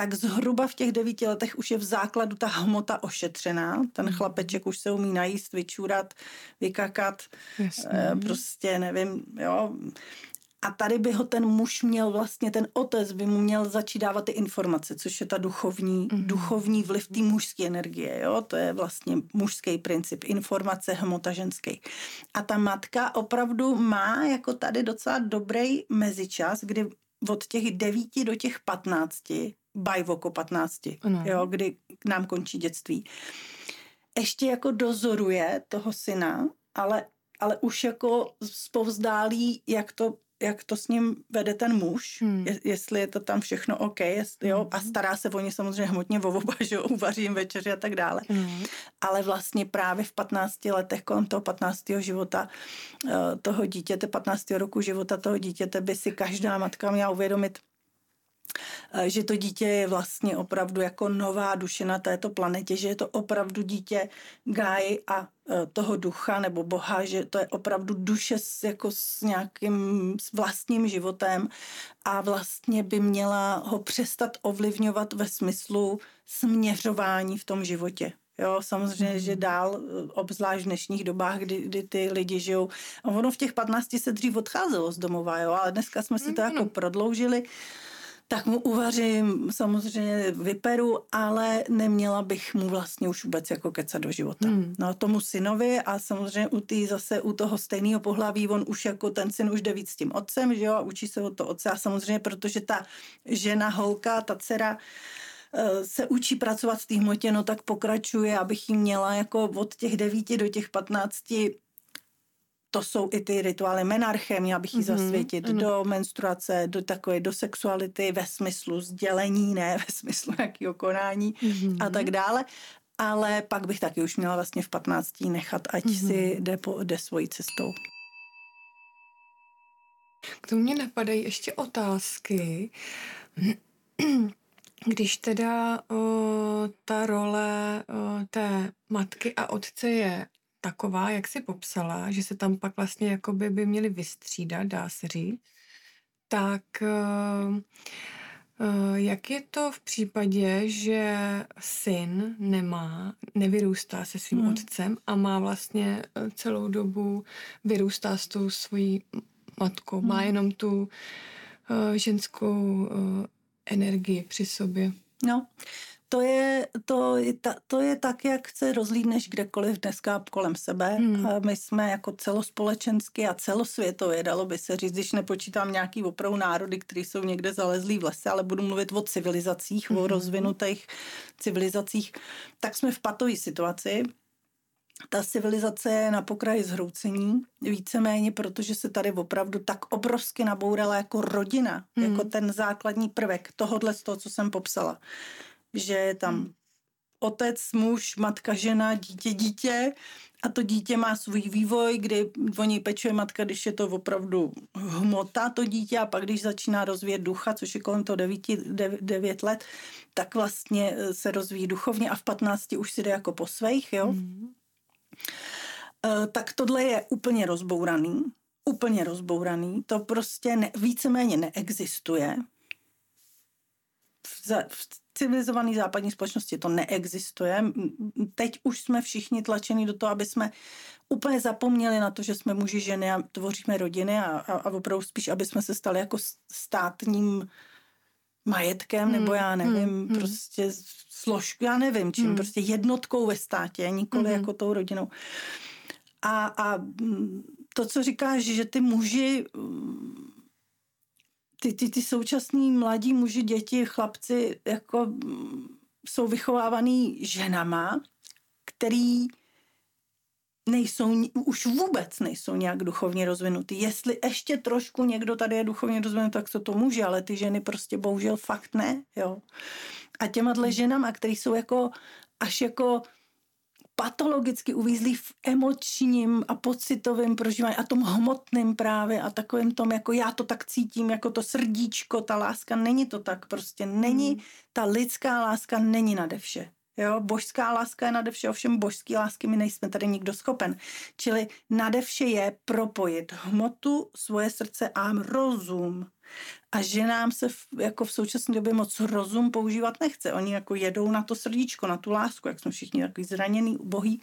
tak zhruba v těch devíti letech už je v základu ta hmota ošetřená. Ten mhm. chlapeček už se umí najíst, vyčůrat, vykakat, Jasně. Eh, prostě nevím, jo. A tady by ho ten muž měl vlastně, ten otec by mu měl začít dávat ty informace, což je ta duchovní, mm-hmm. duchovní vliv té mužské energie, jo, to je vlastně mužský princip, informace, hmota ženský. A ta matka opravdu má jako tady docela dobrý mezičas, kdy od těch devíti do těch patnácti by oko 15, ano. jo, kdy k nám končí dětství. Ještě jako dozoruje toho syna, ale, ale už jako zpovzdálí, jak to jak to s ním vede ten muž, hmm. je, jestli je to tam všechno OK, jestli, jo, a hmm. stará se o ně samozřejmě hmotně o oba, že jo, uvaří jim večeři a tak dále. Hmm. Ale vlastně právě v 15 letech, kolem toho 15. života uh, toho dítěte, 15. roku života toho dítěte by si každá matka měla uvědomit, Eh, že to dítě je vlastně opravdu jako nová duše na této planetě, že je to opravdu dítě Gáji a eh, toho ducha nebo boha, že to je opravdu duše s, jako s nějakým s vlastním životem a vlastně by měla ho přestat ovlivňovat ve smyslu směřování v tom životě. Jo, samozřejmě, že mhm. dál, eh, obzvlášť v dnešních dobách, kdy, kdy ty lidi žijou. A ono v těch 15 se dřív odcházelo z domova, jo, ale dneska jsme si to mm. jako prodloužili tak mu uvařím, samozřejmě vyperu, ale neměla bych mu vlastně už vůbec jako kecat do života. Hmm. No tomu synovi a samozřejmě u tý zase u toho stejného pohlaví, on už jako ten syn už jde víc s tím otcem, že jo, a učí se od toho otce a samozřejmě, protože ta žena, holka, ta dcera, eh, se učí pracovat v té hmotě, no tak pokračuje, abych jí měla jako od těch devíti do těch patnácti to jsou i ty rituály menarche, měla bych ji mm-hmm, zasvětit mm-hmm. do menstruace, do takové, do sexuality ve smyslu sdělení, ne ve smyslu jakého konání mm-hmm. a tak dále. Ale pak bych taky už měla vlastně v 15 nechat, ať mm-hmm. si jde, po, jde svojí cestou. K tomu mě napadají ještě otázky. Když teda o, ta role o, té matky a otce je taková, jak si popsala, že se tam pak vlastně jakoby by měli vystřídat, dá se říct, tak uh, uh, jak je to v případě, že syn nemá, nevyrůstá se svým hmm. otcem a má vlastně eh, celou dobu vyrůstá s tou svojí matkou, hmm. má jenom tu uh, ženskou energii při sobě. No, to je, to, to je tak, jak se rozlídneš kdekoliv dneska kolem sebe. Hmm. A my jsme jako celospolečensky a celosvětově, dalo by se říct, když nepočítám nějaký opravdu národy, které jsou někde zalezlí v lese, ale budu mluvit o civilizacích, hmm. o rozvinutých civilizacích, tak jsme v patové situaci. Ta civilizace je na pokraji zhroucení, víceméně, protože se tady opravdu tak obrovsky nabourala jako rodina, hmm. jako ten základní prvek tohohle z toho, co jsem popsala že je tam hmm. otec, muž, matka, žena, dítě, dítě a to dítě má svůj vývoj, kdy o něj pečuje matka, když je to opravdu hmota to dítě a pak když začíná rozvíjet ducha, což je kolem toho 9, 9 let, tak vlastně eh, se rozvíjí duchovně a v 15 už si jde jako po svých, jo. Mm. Tak tohle je úplně rozbouraný, úplně rozbouraný, to prostě ne, víceméně neexistuje. V, civilizované západní společnosti to neexistuje. Teď už jsme všichni tlačeni do toho, aby jsme úplně zapomněli na to, že jsme muži, ženy a tvoříme rodiny a, a, a opravdu spíš, aby jsme se stali jako státním majetkem, hmm, nebo já nevím, hmm, hmm. prostě složku, já nevím čím, hmm. prostě jednotkou ve státě, nikoli hmm. jako tou rodinou. A, a to, co říkáš, že ty muži ty, ty, ty současní mladí muži, děti, chlapci jako mm, jsou vychovávaný ženama, který nejsou, už vůbec nejsou nějak duchovně rozvinutý. Jestli ještě trošku někdo tady je duchovně rozvinutý, tak to to může, ale ty ženy prostě bohužel fakt ne, jo. A těma ženama, který jsou jako až jako patologicky uvízlí v emočním a pocitovém prožívání a tom hmotným právě a takovým tom, jako já to tak cítím, jako to srdíčko, ta láska, není to tak, prostě není, hmm. ta lidská láska není nade vše. Jo, božská láska je nade vše, ovšem božský lásky my nejsme tady nikdo schopen. Čili nade vše je propojit hmotu, svoje srdce a rozum a že nám se v, jako v současné době moc rozum používat nechce. Oni jako jedou na to srdíčko, na tu lásku, jak jsme všichni takový zraněný, ubohý.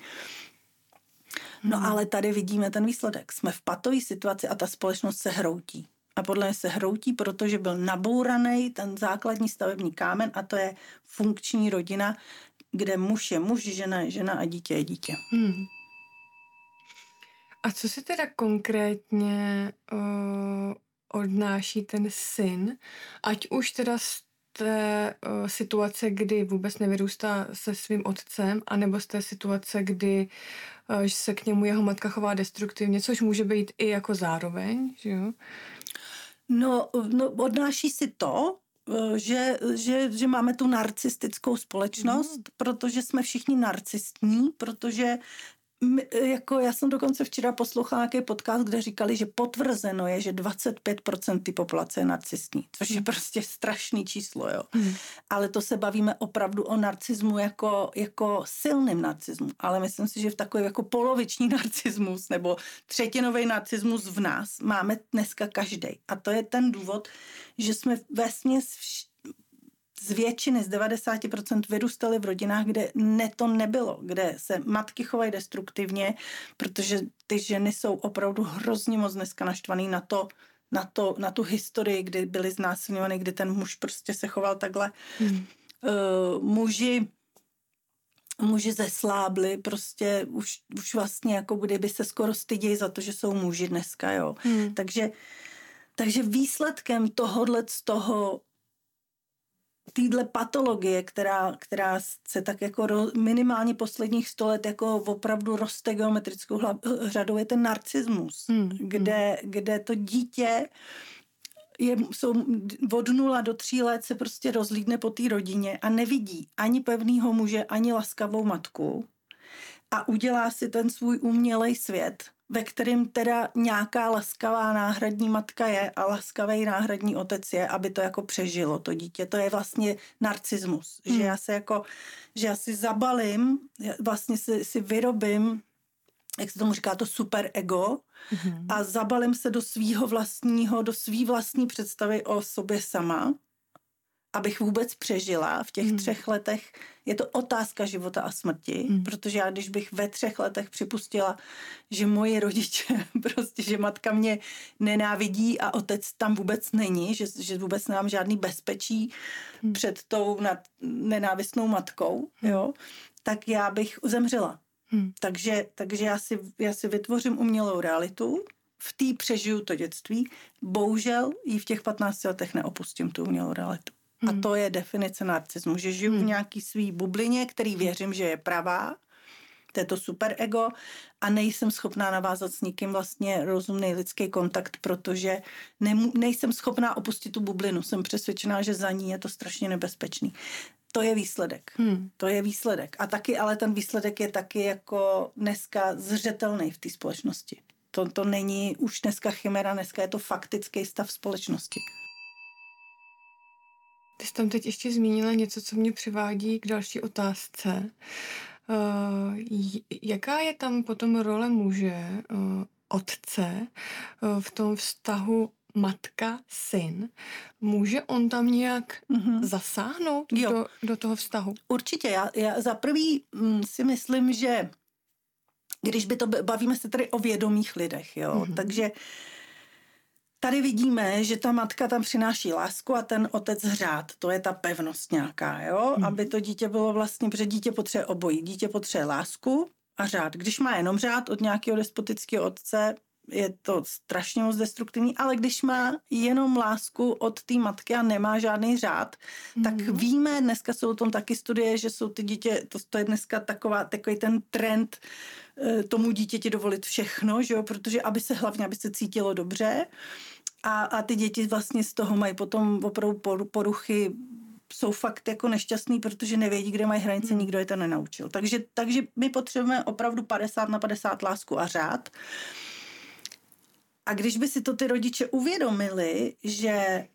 No hmm. ale tady vidíme ten výsledek. Jsme v patové situaci a ta společnost se hroutí. A podle mě se hroutí, protože byl nabouraný ten základní stavební kámen a to je funkční rodina, kde muž je muž, žena je žena a dítě je dítě. Hmm. A co si teda konkrétně uh, odnáší ten syn, ať už teda z té uh, situace, kdy vůbec nevyrůstá se svým otcem, anebo z té situace, kdy uh, se k němu jeho matka chová destruktivně, což může být i jako zároveň, že jo? No, no odnáší si to, že, že, že máme tu narcistickou společnost, mm. protože jsme všichni narcistní, protože jako já jsem dokonce včera poslouchala nějaký podcast, kde říkali, že potvrzeno je, že 25% ty populace je narcistní, což je hmm. prostě strašný číslo, jo. Hmm. Ale to se bavíme opravdu o narcismu jako, jako silným narcismu, ale myslím si, že v takový jako poloviční narcismus nebo třetinový narcismus v nás máme dneska každý. A to je ten důvod, že jsme ve směs z většiny, z 90% vyrůstaly v rodinách, kde ne to nebylo, kde se matky chovají destruktivně, protože ty ženy jsou opravdu hrozně moc dneska naštvaný na to, na, to, na tu historii, kdy byly znásilňovány, kdy ten muž prostě se choval takhle. Hmm. Uh, muži muži zeslábli, prostě už, už vlastně jako kdyby se skoro stydějí za to, že jsou muži dneska, jo. Hmm. Takže, takže výsledkem tohohle z toho týhle patologie, která, která se tak jako ro, minimálně posledních sto let jako opravdu roste geometrickou hlav, řadou, je ten narcismus, hmm. Kde, kde to dítě je, jsou od nula do tří let se prostě rozlídne po té rodině a nevidí ani pevného muže, ani laskavou matku a udělá si ten svůj umělej svět ve kterém teda nějaká laskavá náhradní matka je a laskavý náhradní otec je, aby to jako přežilo to dítě. To je vlastně narcismus, hmm. že já se jako, že já si zabalím, vlastně si, si vyrobím jak se tomu říká, to super ego hmm a zabalím se do svýho vlastního, do svý vlastní představy o sobě sama abych vůbec přežila v těch mm. třech letech, je to otázka života a smrti, mm. protože já když bych ve třech letech připustila, že moje rodiče, prostě, že matka mě nenávidí a otec tam vůbec není, že, že vůbec nemám žádný bezpečí mm. před tou nad, nenávistnou matkou, mm. jo, tak já bych zemřela. Mm. Takže, takže já, si, já si vytvořím umělou realitu, v té přežiju to dětství, bohužel ji v těch 15 letech neopustím, tu umělou realitu. Hmm. A to je definice narcismu, že žiju hmm. v nějaký svý bublině, který věřím, že je pravá, to je to super ego a nejsem schopná navázat s nikým vlastně rozumný lidský kontakt, protože nemů, nejsem schopná opustit tu bublinu. Jsem přesvědčená, že za ní je to strašně nebezpečný. To je výsledek. Hmm. To je výsledek. A taky, ale ten výsledek je taky jako dneska zřetelný v té společnosti. To, to není už dneska chimera, dneska je to faktický stav společnosti. Ty jsi tam teď ještě zmínila něco, co mě přivádí k další otázce. Uh, jaká je tam potom role muže, uh, otce uh, v tom vztahu matka, syn, může on tam nějak mm-hmm. zasáhnout do, do toho vztahu? Určitě. Já, já za prvý mm, si myslím, že když by to, bavíme se tady o vědomých lidech, jo, mm-hmm. takže uh, Tady vidíme, že ta matka tam přináší lásku a ten otec hřát. To je ta pevnost nějaká, jo? Hmm. Aby to dítě bylo vlastně, protože dítě potřebuje obojí. Dítě potřebuje lásku a řád. Když má jenom řád od nějakého despotického otce, je to strašně moc destruktivní, ale když má jenom lásku od té matky a nemá žádný řád, mm. tak mhm. víme, dneska jsou o tom taky studie, že jsou ty dítě, to, to je dneska taková, takový ten trend e, tomu dítěti dovolit všechno, že jo, protože aby se hlavně, aby se cítilo dobře a, a ty děti vlastně z toho mají potom opravdu poruchy jsou fakt jako nešťastný, protože nevědí, kde mají hranice, hmm. nikdo je to nenaučil. Takže, takže my potřebujeme opravdu 50 na 50 lásku a řád. A když by si to ty rodiče uvědomili, že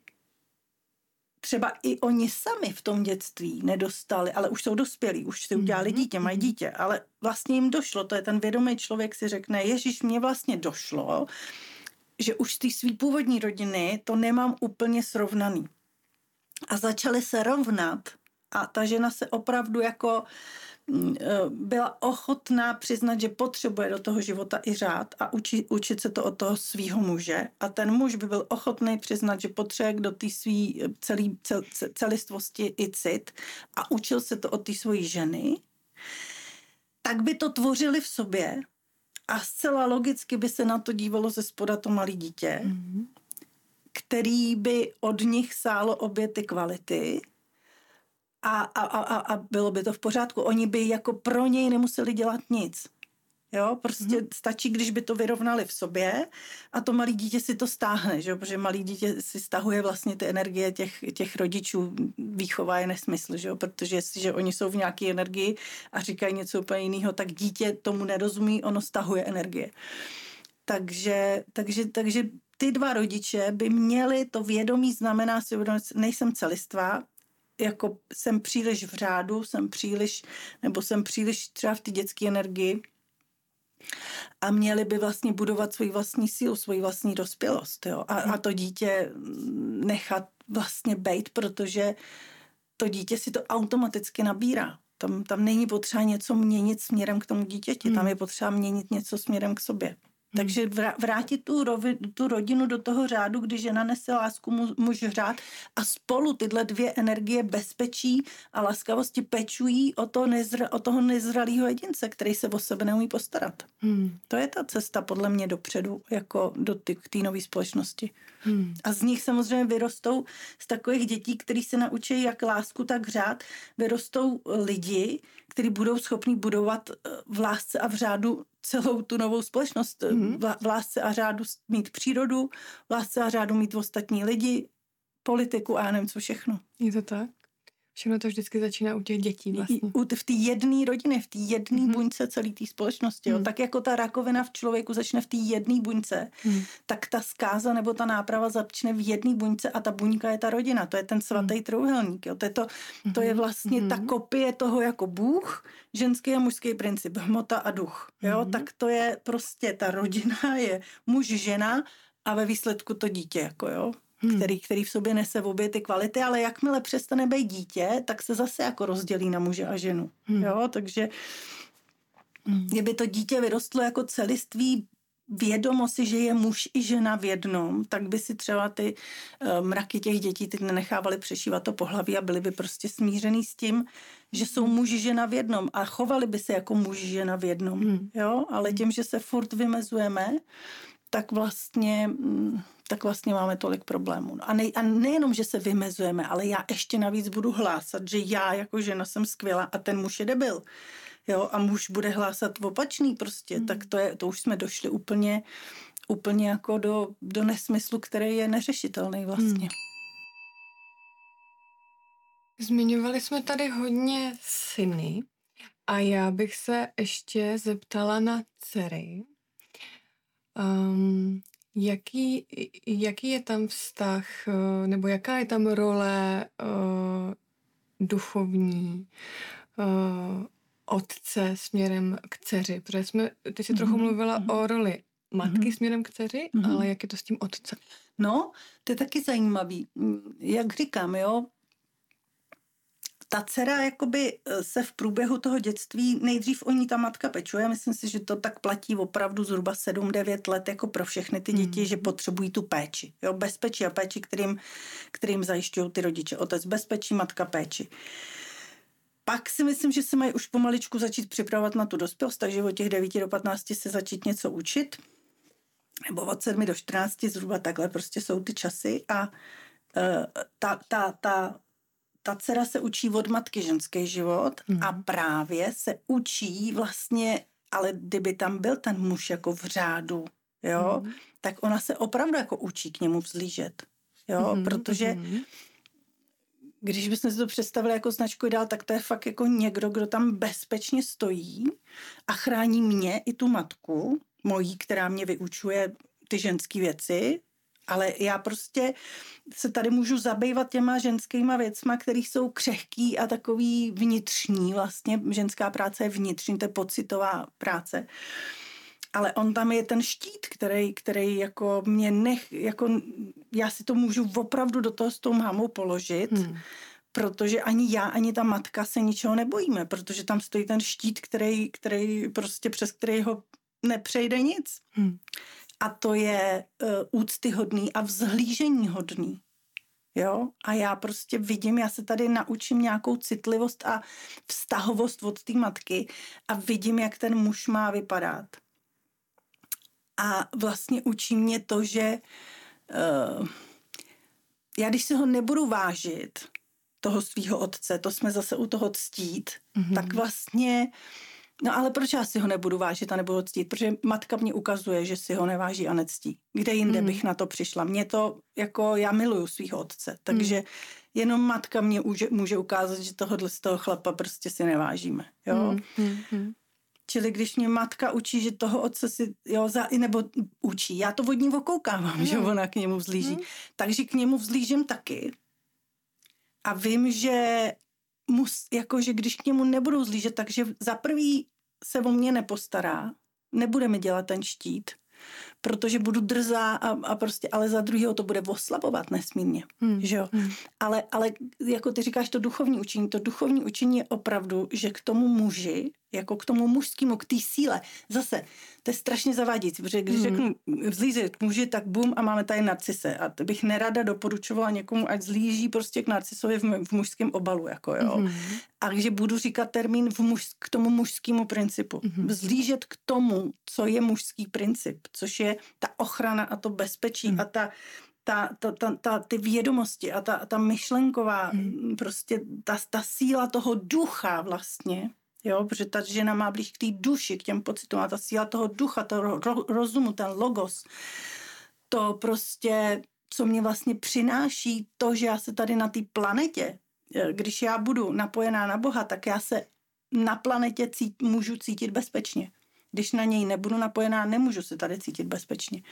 třeba i oni sami v tom dětství nedostali, ale už jsou dospělí, už si udělali mm-hmm. dítě, mají dítě, ale vlastně jim došlo, to je ten vědomý člověk si řekne, Ježíš, mě vlastně došlo, že už z té svý původní rodiny to nemám úplně srovnaný. A začaly se rovnat a ta žena se opravdu jako Mm, eh, byla ochotná přiznat, že potřebuje do toho života i řád a učit, učit se to od toho svého muže. A ten muž by byl ochotný přiznat, že potřebuje do té své eh, celý, cel, celistvosti i cit a učil se to od té svojí ženy, tak by to tvořili v sobě a zcela logicky by se na to dívalo ze spoda to malé dítě, mm-hmm. který by od nich sálo obě ty kvality a, a, a, a bylo by to v pořádku. Oni by jako pro něj nemuseli dělat nic. Jo, prostě mm-hmm. stačí, když by to vyrovnali v sobě a to malé dítě si to stáhne, že? protože malé dítě si stahuje vlastně ty energie těch, těch rodičů. Výchova je nesmysl, že? protože jestliže oni jsou v nějaké energii a říkají něco úplně jiného, tak dítě tomu nerozumí, ono stahuje energie. Takže, takže, takže ty dva rodiče by měli to vědomí, znamená si nejsem celistvá, jako jsem příliš v řádu, jsem příliš, nebo jsem příliš třeba v té dětské energii, a měli by vlastně budovat svoji vlastní sílu, svoji vlastní dospělost. Jo? A, a to dítě nechat vlastně bejt, protože to dítě si to automaticky nabírá. Tam, tam není potřeba něco měnit směrem k tomu dítěti, tam hmm. je potřeba měnit něco směrem k sobě. Takže vrátit tu, rovi, tu rodinu do toho řádu, kdy žena nese lásku, muž řád a spolu tyhle dvě energie bezpečí a laskavosti pečují o, to nezra, o toho nezralého jedince, který se o sebe neumí postarat. Hmm. To je ta cesta podle mě dopředu, jako do té nové společnosti. Hmm. A z nich samozřejmě vyrostou z takových dětí, kteří se naučí jak lásku, tak řád, vyrostou lidi, kteří budou schopni budovat eh, v lásce a v řádu celou tu novou společnost. Mm-hmm. V lásce a řádu mít přírodu, v lásce a řádu mít ostatní lidi, politiku a já nevím co všechno. Je to tak? Všechno to vždycky začíná u těch dětí vlastně. U, v té jedné rodině, v té jedné mm-hmm. buňce celé té společnosti. Jo. Mm. Tak jako ta rakovina v člověku začne v té jedné buňce, mm. tak ta zkáza nebo ta náprava začne v jedné buňce a ta buňka je ta rodina. To je ten svatý mm. trouhelník. Jo. To, je to, to je mhm. vlastně mm. ta kopie toho jako Bůh, ženský a mužský princip, hmota a duch. Jo. Mm. Tak to je prostě ta rodina, je muž, žena a ve výsledku to dítě. Jako, jo hmm. který, který v sobě nese v obě ty kvality, ale jakmile přestane být dítě, tak se zase jako rozdělí na muže a ženu. Hmm. Jo, takže hmm. kdyby to dítě vyrostlo jako celiství vědomosti, že je muž i žena v jednom, tak by si třeba ty uh, mraky těch dětí teď nenechávali přešívat to pohlaví a byli by prostě smířený s tím, že jsou muž žena v jednom a chovali by se jako muž žena v jednom. Hmm. Jo, ale tím, že se furt vymezujeme, tak vlastně mm, tak vlastně máme tolik problémů. A, ne, a nejenom, že se vymezujeme, ale já ještě navíc budu hlásat, že já jako žena jsem skvělá a ten muž je debil. Jo, a muž bude hlásat opačný prostě, mm. tak to, je, to už jsme došli úplně, úplně jako do, do nesmyslu, který je neřešitelný vlastně. Mm. Zmiňovali jsme tady hodně syny a já bych se ještě zeptala na dcery. Um, Jaký, jaký je tam vztah, eh, nebo jaká je tam role uh, duchovní uh, otce směrem k dceři? Protože jsme, ty jsi mm-hmm. trochu mluvila mm-hmm. o roli matky mm-hmm. směrem k dceři, mm-hmm. ale jak je to s tím otcem? No, to je taky zajímavý. Jak říkám, jo, ta dcera jakoby eh, se v průběhu toho dětství, nejdřív o ní ta matka pečuje, myslím si, že to tak platí opravdu zhruba 7-9 let jako pro všechny ty děti, mm. že potřebují tu péči. Jo, bezpečí a péči, kterým, kterým zajišťují ty rodiče. Otec bezpečí, matka péči. Pak si myslím, že se mají už pomaličku začít připravovat na tu dospělost, takže od těch 9 do 15 se začít něco učit. Nebo od 7 do 14 zhruba takhle prostě jsou ty časy a uh, ta, ta, ta ta dcera se učí od matky ženský život mm. a hmm. právě se učí vlastně, ale kdyby tam byl ten muž jako v řádu, jo, mm. tak ona se opravdu jako učí k němu vzlížet, jo, mm. protože mm. když bychom si to představili jako značku ideál, tak to je fakt jako někdo, kdo tam bezpečně stojí a chrání mě i tu matku, mojí, která mě vyučuje ty ženské věci, ale já prostě se tady můžu zabývat těma ženskýma věcma, které jsou křehký a takový vnitřní. Vlastně ženská práce je vnitřní, to je pocitová práce. Ale on tam je ten štít, který, který jako mě nech, jako já si to můžu opravdu do toho s tou mámou položit, hmm. protože ani já, ani ta matka se ničeho nebojíme, protože tam stojí ten štít, který, který prostě přes který ho nepřejde nic. Hmm a to je uh, úctyhodný a vzhlížení hodný. Jo? A já prostě vidím, já se tady naučím nějakou citlivost a vztahovost od té matky a vidím, jak ten muž má vypadat. A vlastně učí mě to, že uh, já když si ho nebudu vážit, toho svého otce, to jsme zase u toho ctít, mm-hmm. tak vlastně No ale proč já si ho nebudu vážit a nebudu ctít? Protože matka mě ukazuje, že si ho neváží a nectí. Kde jinde mm. bych na to přišla? Mě to, jako já miluju svého otce, takže mm. jenom matka mě může, může ukázat, že tohohle z toho chlapa prostě si nevážíme. Jo? Mm. Mm. Čili když mě matka učí, že toho otce si, jo, za, nebo učí, já to od ní okoukávám, mm. že ona k němu vzlíží. Mm. Takže k němu vzlížím taky. A vím, že mus, jako, že když k němu nebudou zlížet, takže za prvý se o mě nepostará, nebude mi dělat ten štít, protože budu drzá a, a prostě, ale za druhého to bude oslabovat nesmírně, hmm. že jo. Hmm. Ale, ale jako ty říkáš, to duchovní učení, to duchovní učení je opravdu, že k tomu muži jako k tomu mužskému, k té síle. Zase, to je strašně zavádějící, protože když mm. řeknu vzlíže k muži, tak bum a máme tady narcise. A to bych nerada doporučovala někomu, ať zlíží prostě k narcisovi v, v mužském obalu, jako jo. Mm. A takže budu říkat termín v muž, k tomu mužskému principu. Mm. Vzlížet k tomu, co je mužský princip, což je ta ochrana a to bezpečí mm. a ta ta, ta, ta, ta, ty vědomosti a ta, ta myšlenková, mm. prostě ta, ta síla toho ducha vlastně, Jo, protože ta žena má blíž k té duši, k těm pocitům a ta síla toho ducha, toho ro- rozumu, ten logos, to prostě, co mě vlastně přináší to, že já se tady na té planetě, eh, když já budu napojená na Boha, tak já se na planetě cít, můžu cítit bezpečně. Když na něj nebudu napojená, nemůžu se tady cítit bezpečně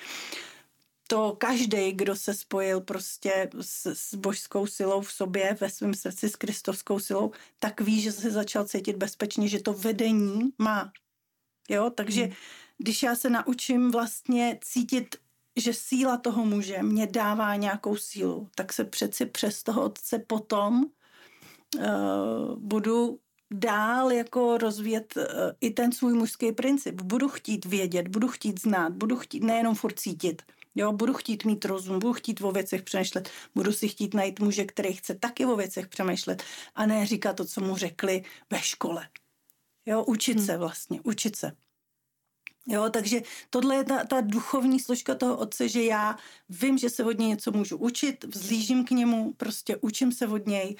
to každý, kdo se spojil prostě s, s božskou silou v sobě, ve svém srdci s kristovskou silou, tak ví, že se začal cítit bezpečně, že to vedení má. Jo, takže hmm. když já se naučím vlastně cítit, že síla toho muže mě dává nějakou sílu, tak se přeci přes toho otce potom uh, budu dál jako rozvíjet uh, i ten svůj mužský princip. Budu chtít vědět, budu chtít znát, budu chtít nejenom furt cítit. Jo, budu chtít mít rozum, budu chtít o věcech přemýšlet, budu si chtít najít muže, který chce taky o věcech přemýšlet a ne říkat to, co mu řekli ve škole. Jo, učit hmm. se vlastně, učit se. Jo, takže tohle je ta, ta duchovní složka toho otce, že já vím, že se od něj něco můžu učit, vzlížím k němu, prostě učím se od něj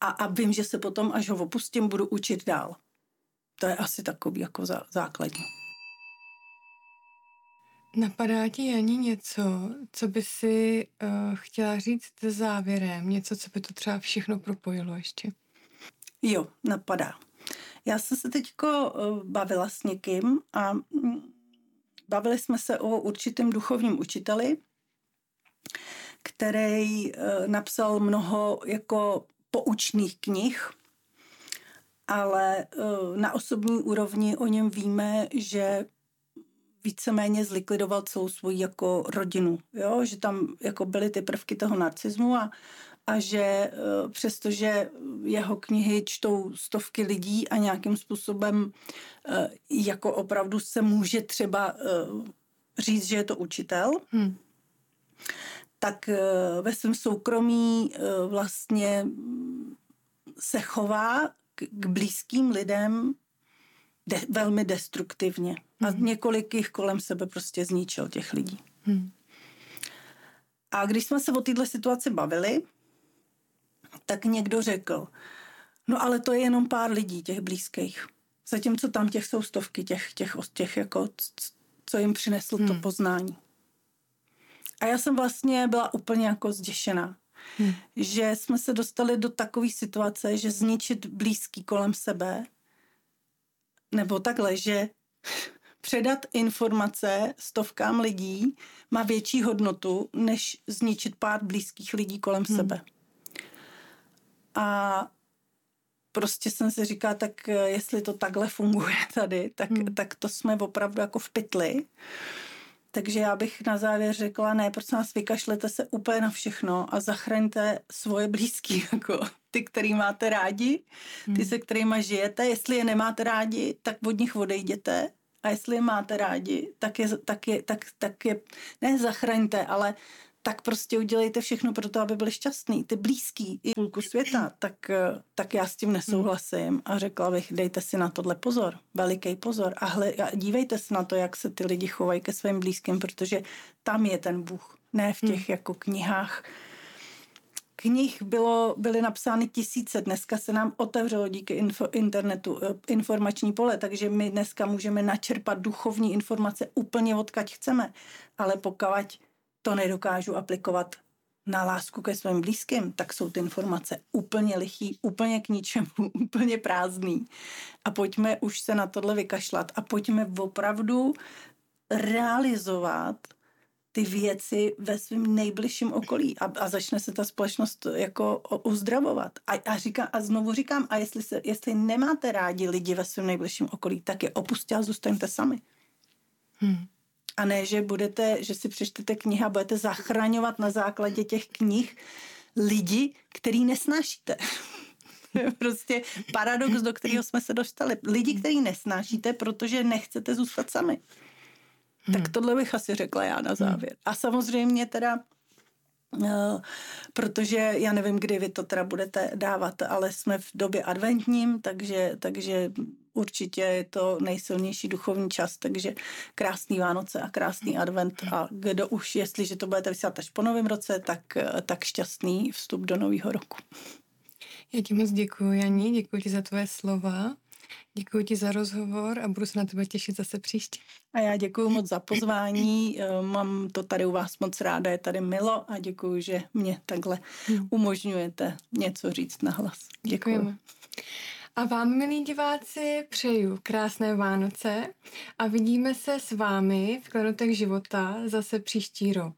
a, a vím, že se potom, až ho opustím, budu učit dál. To je asi takový jako zá, základní. Napadá ti, Janí, něco, co by si uh, chtěla říct závěrem? Něco, co by to třeba všechno propojilo ještě? Jo, napadá. Já jsem se teďko uh, bavila s někým a mm, bavili jsme se o určitém duchovním učiteli, který uh, napsal mnoho jako poučných knih, ale uh, na osobní úrovni o něm víme, že víceméně zlikvidoval celou svoji jako rodinu, jo? že tam jako byly ty prvky toho narcismu a, a že e, přestože jeho knihy čtou stovky lidí a nějakým způsobem e, jako opravdu se může třeba říct, že je to učitel, hmm. Tak ve svém soukromí vlastně se chová k blízkým lidem de, velmi destruktivně. A mm. několik jich kolem sebe prostě zničil těch lidí. Mm. A když jsme se o této situaci bavili, tak někdo řekl, no ale to je jenom pár lidí, těch blízkých. Zatímco tam těch jsou stovky těch, těch, těch jako, co jim přineslo hmm. to poznání. A já jsem vlastně byla úplně jako zděšená. Hmm. Že jsme se dostali do takové situace, že zničit blízký kolem sebe nebo takhle, že předat informace stovkám lidí má větší hodnotu, než zničit pár blízkých lidí kolem hmm. sebe. A prostě jsem si říkala, tak eh, jestli to takhle funguje tady, tak, hmm. tak to jsme opravdu jako v pytli. Takže já bych na závěr řekla, ne, prosím vás, vykašlete se úplně na všechno a zachraňte svoje blízký, jako ty, který máte rádi, ty, hmm. se kterými žijete. Jestli je nemáte rádi, tak od nich odejděte a jestli je máte rádi, tak je, tak je, tak, tak je ne zachraňte, ale tak prostě udělejte všechno pro to, aby byli šťastní. Ty blízký i půlku světa, tak, tak já s tím nesouhlasím. A řekla bych, dejte si na tohle pozor, veliký pozor. A, hle, a dívejte se na to, jak se ty lidi chovají ke svým blízkým, protože tam je ten Bůh, ne v těch hmm. jako knihách, knih bylo, byly napsány tisíce, dneska se nám otevřelo díky info, internetu eh, informační pole, takže my dneska můžeme načerpat duchovní informace úplně odkaď chceme, ale pokud to nedokážu aplikovat na lásku ke svým blízkým, tak jsou ty informace úplně lichý, úplně k ničemu, úplně prázdný. A pojďme už se na tohle vykašlat a pojďme opravdu realizovat ty věci ve svém nejbližším okolí a, a začne se ta společnost jako uzdravovat. A, a, říká, a znovu říkám, a jestli, se, jestli nemáte rádi lidi ve svém nejbližším okolí, tak je opustě a zůstaňte sami. Hmm. A ne, že budete, že si přečtete kniha, budete zachraňovat na základě těch knih lidi, který nesnášíte. prostě paradox, do kterého jsme se dostali. Lidi, který nesnášíte, protože nechcete zůstat sami. Hmm. Tak tohle bych asi řekla já na závěr. Hmm. A samozřejmě teda Uh, protože já nevím, kdy vy to teda budete dávat, ale jsme v době adventním, takže, takže určitě je to nejsilnější duchovní čas, takže krásný Vánoce a krásný advent a kdo už, jestliže to budete vysílat až po novém roce, tak, tak šťastný vstup do nového roku. Já ti moc děkuji, Janí, děkuji ti za tvoje slova. Děkuji ti za rozhovor a budu se na tebe těšit zase příště. A já děkuji moc za pozvání. Eh, mám to tady u vás moc ráda, je tady Milo a děkuji, že mě takhle hmm. umožňujete něco říct na hlas. Děkujeme. A vám, milí diváci, přeju krásné Vánoce a vidíme se s vámi v Klenotech života zase příští rok.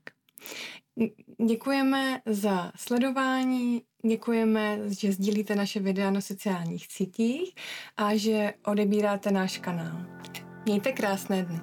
Děkujeme za sledování, děkujeme, že sdílíte naše videa na sociálních sítích a že odebíráte náš kanál. Mějte krásné dny.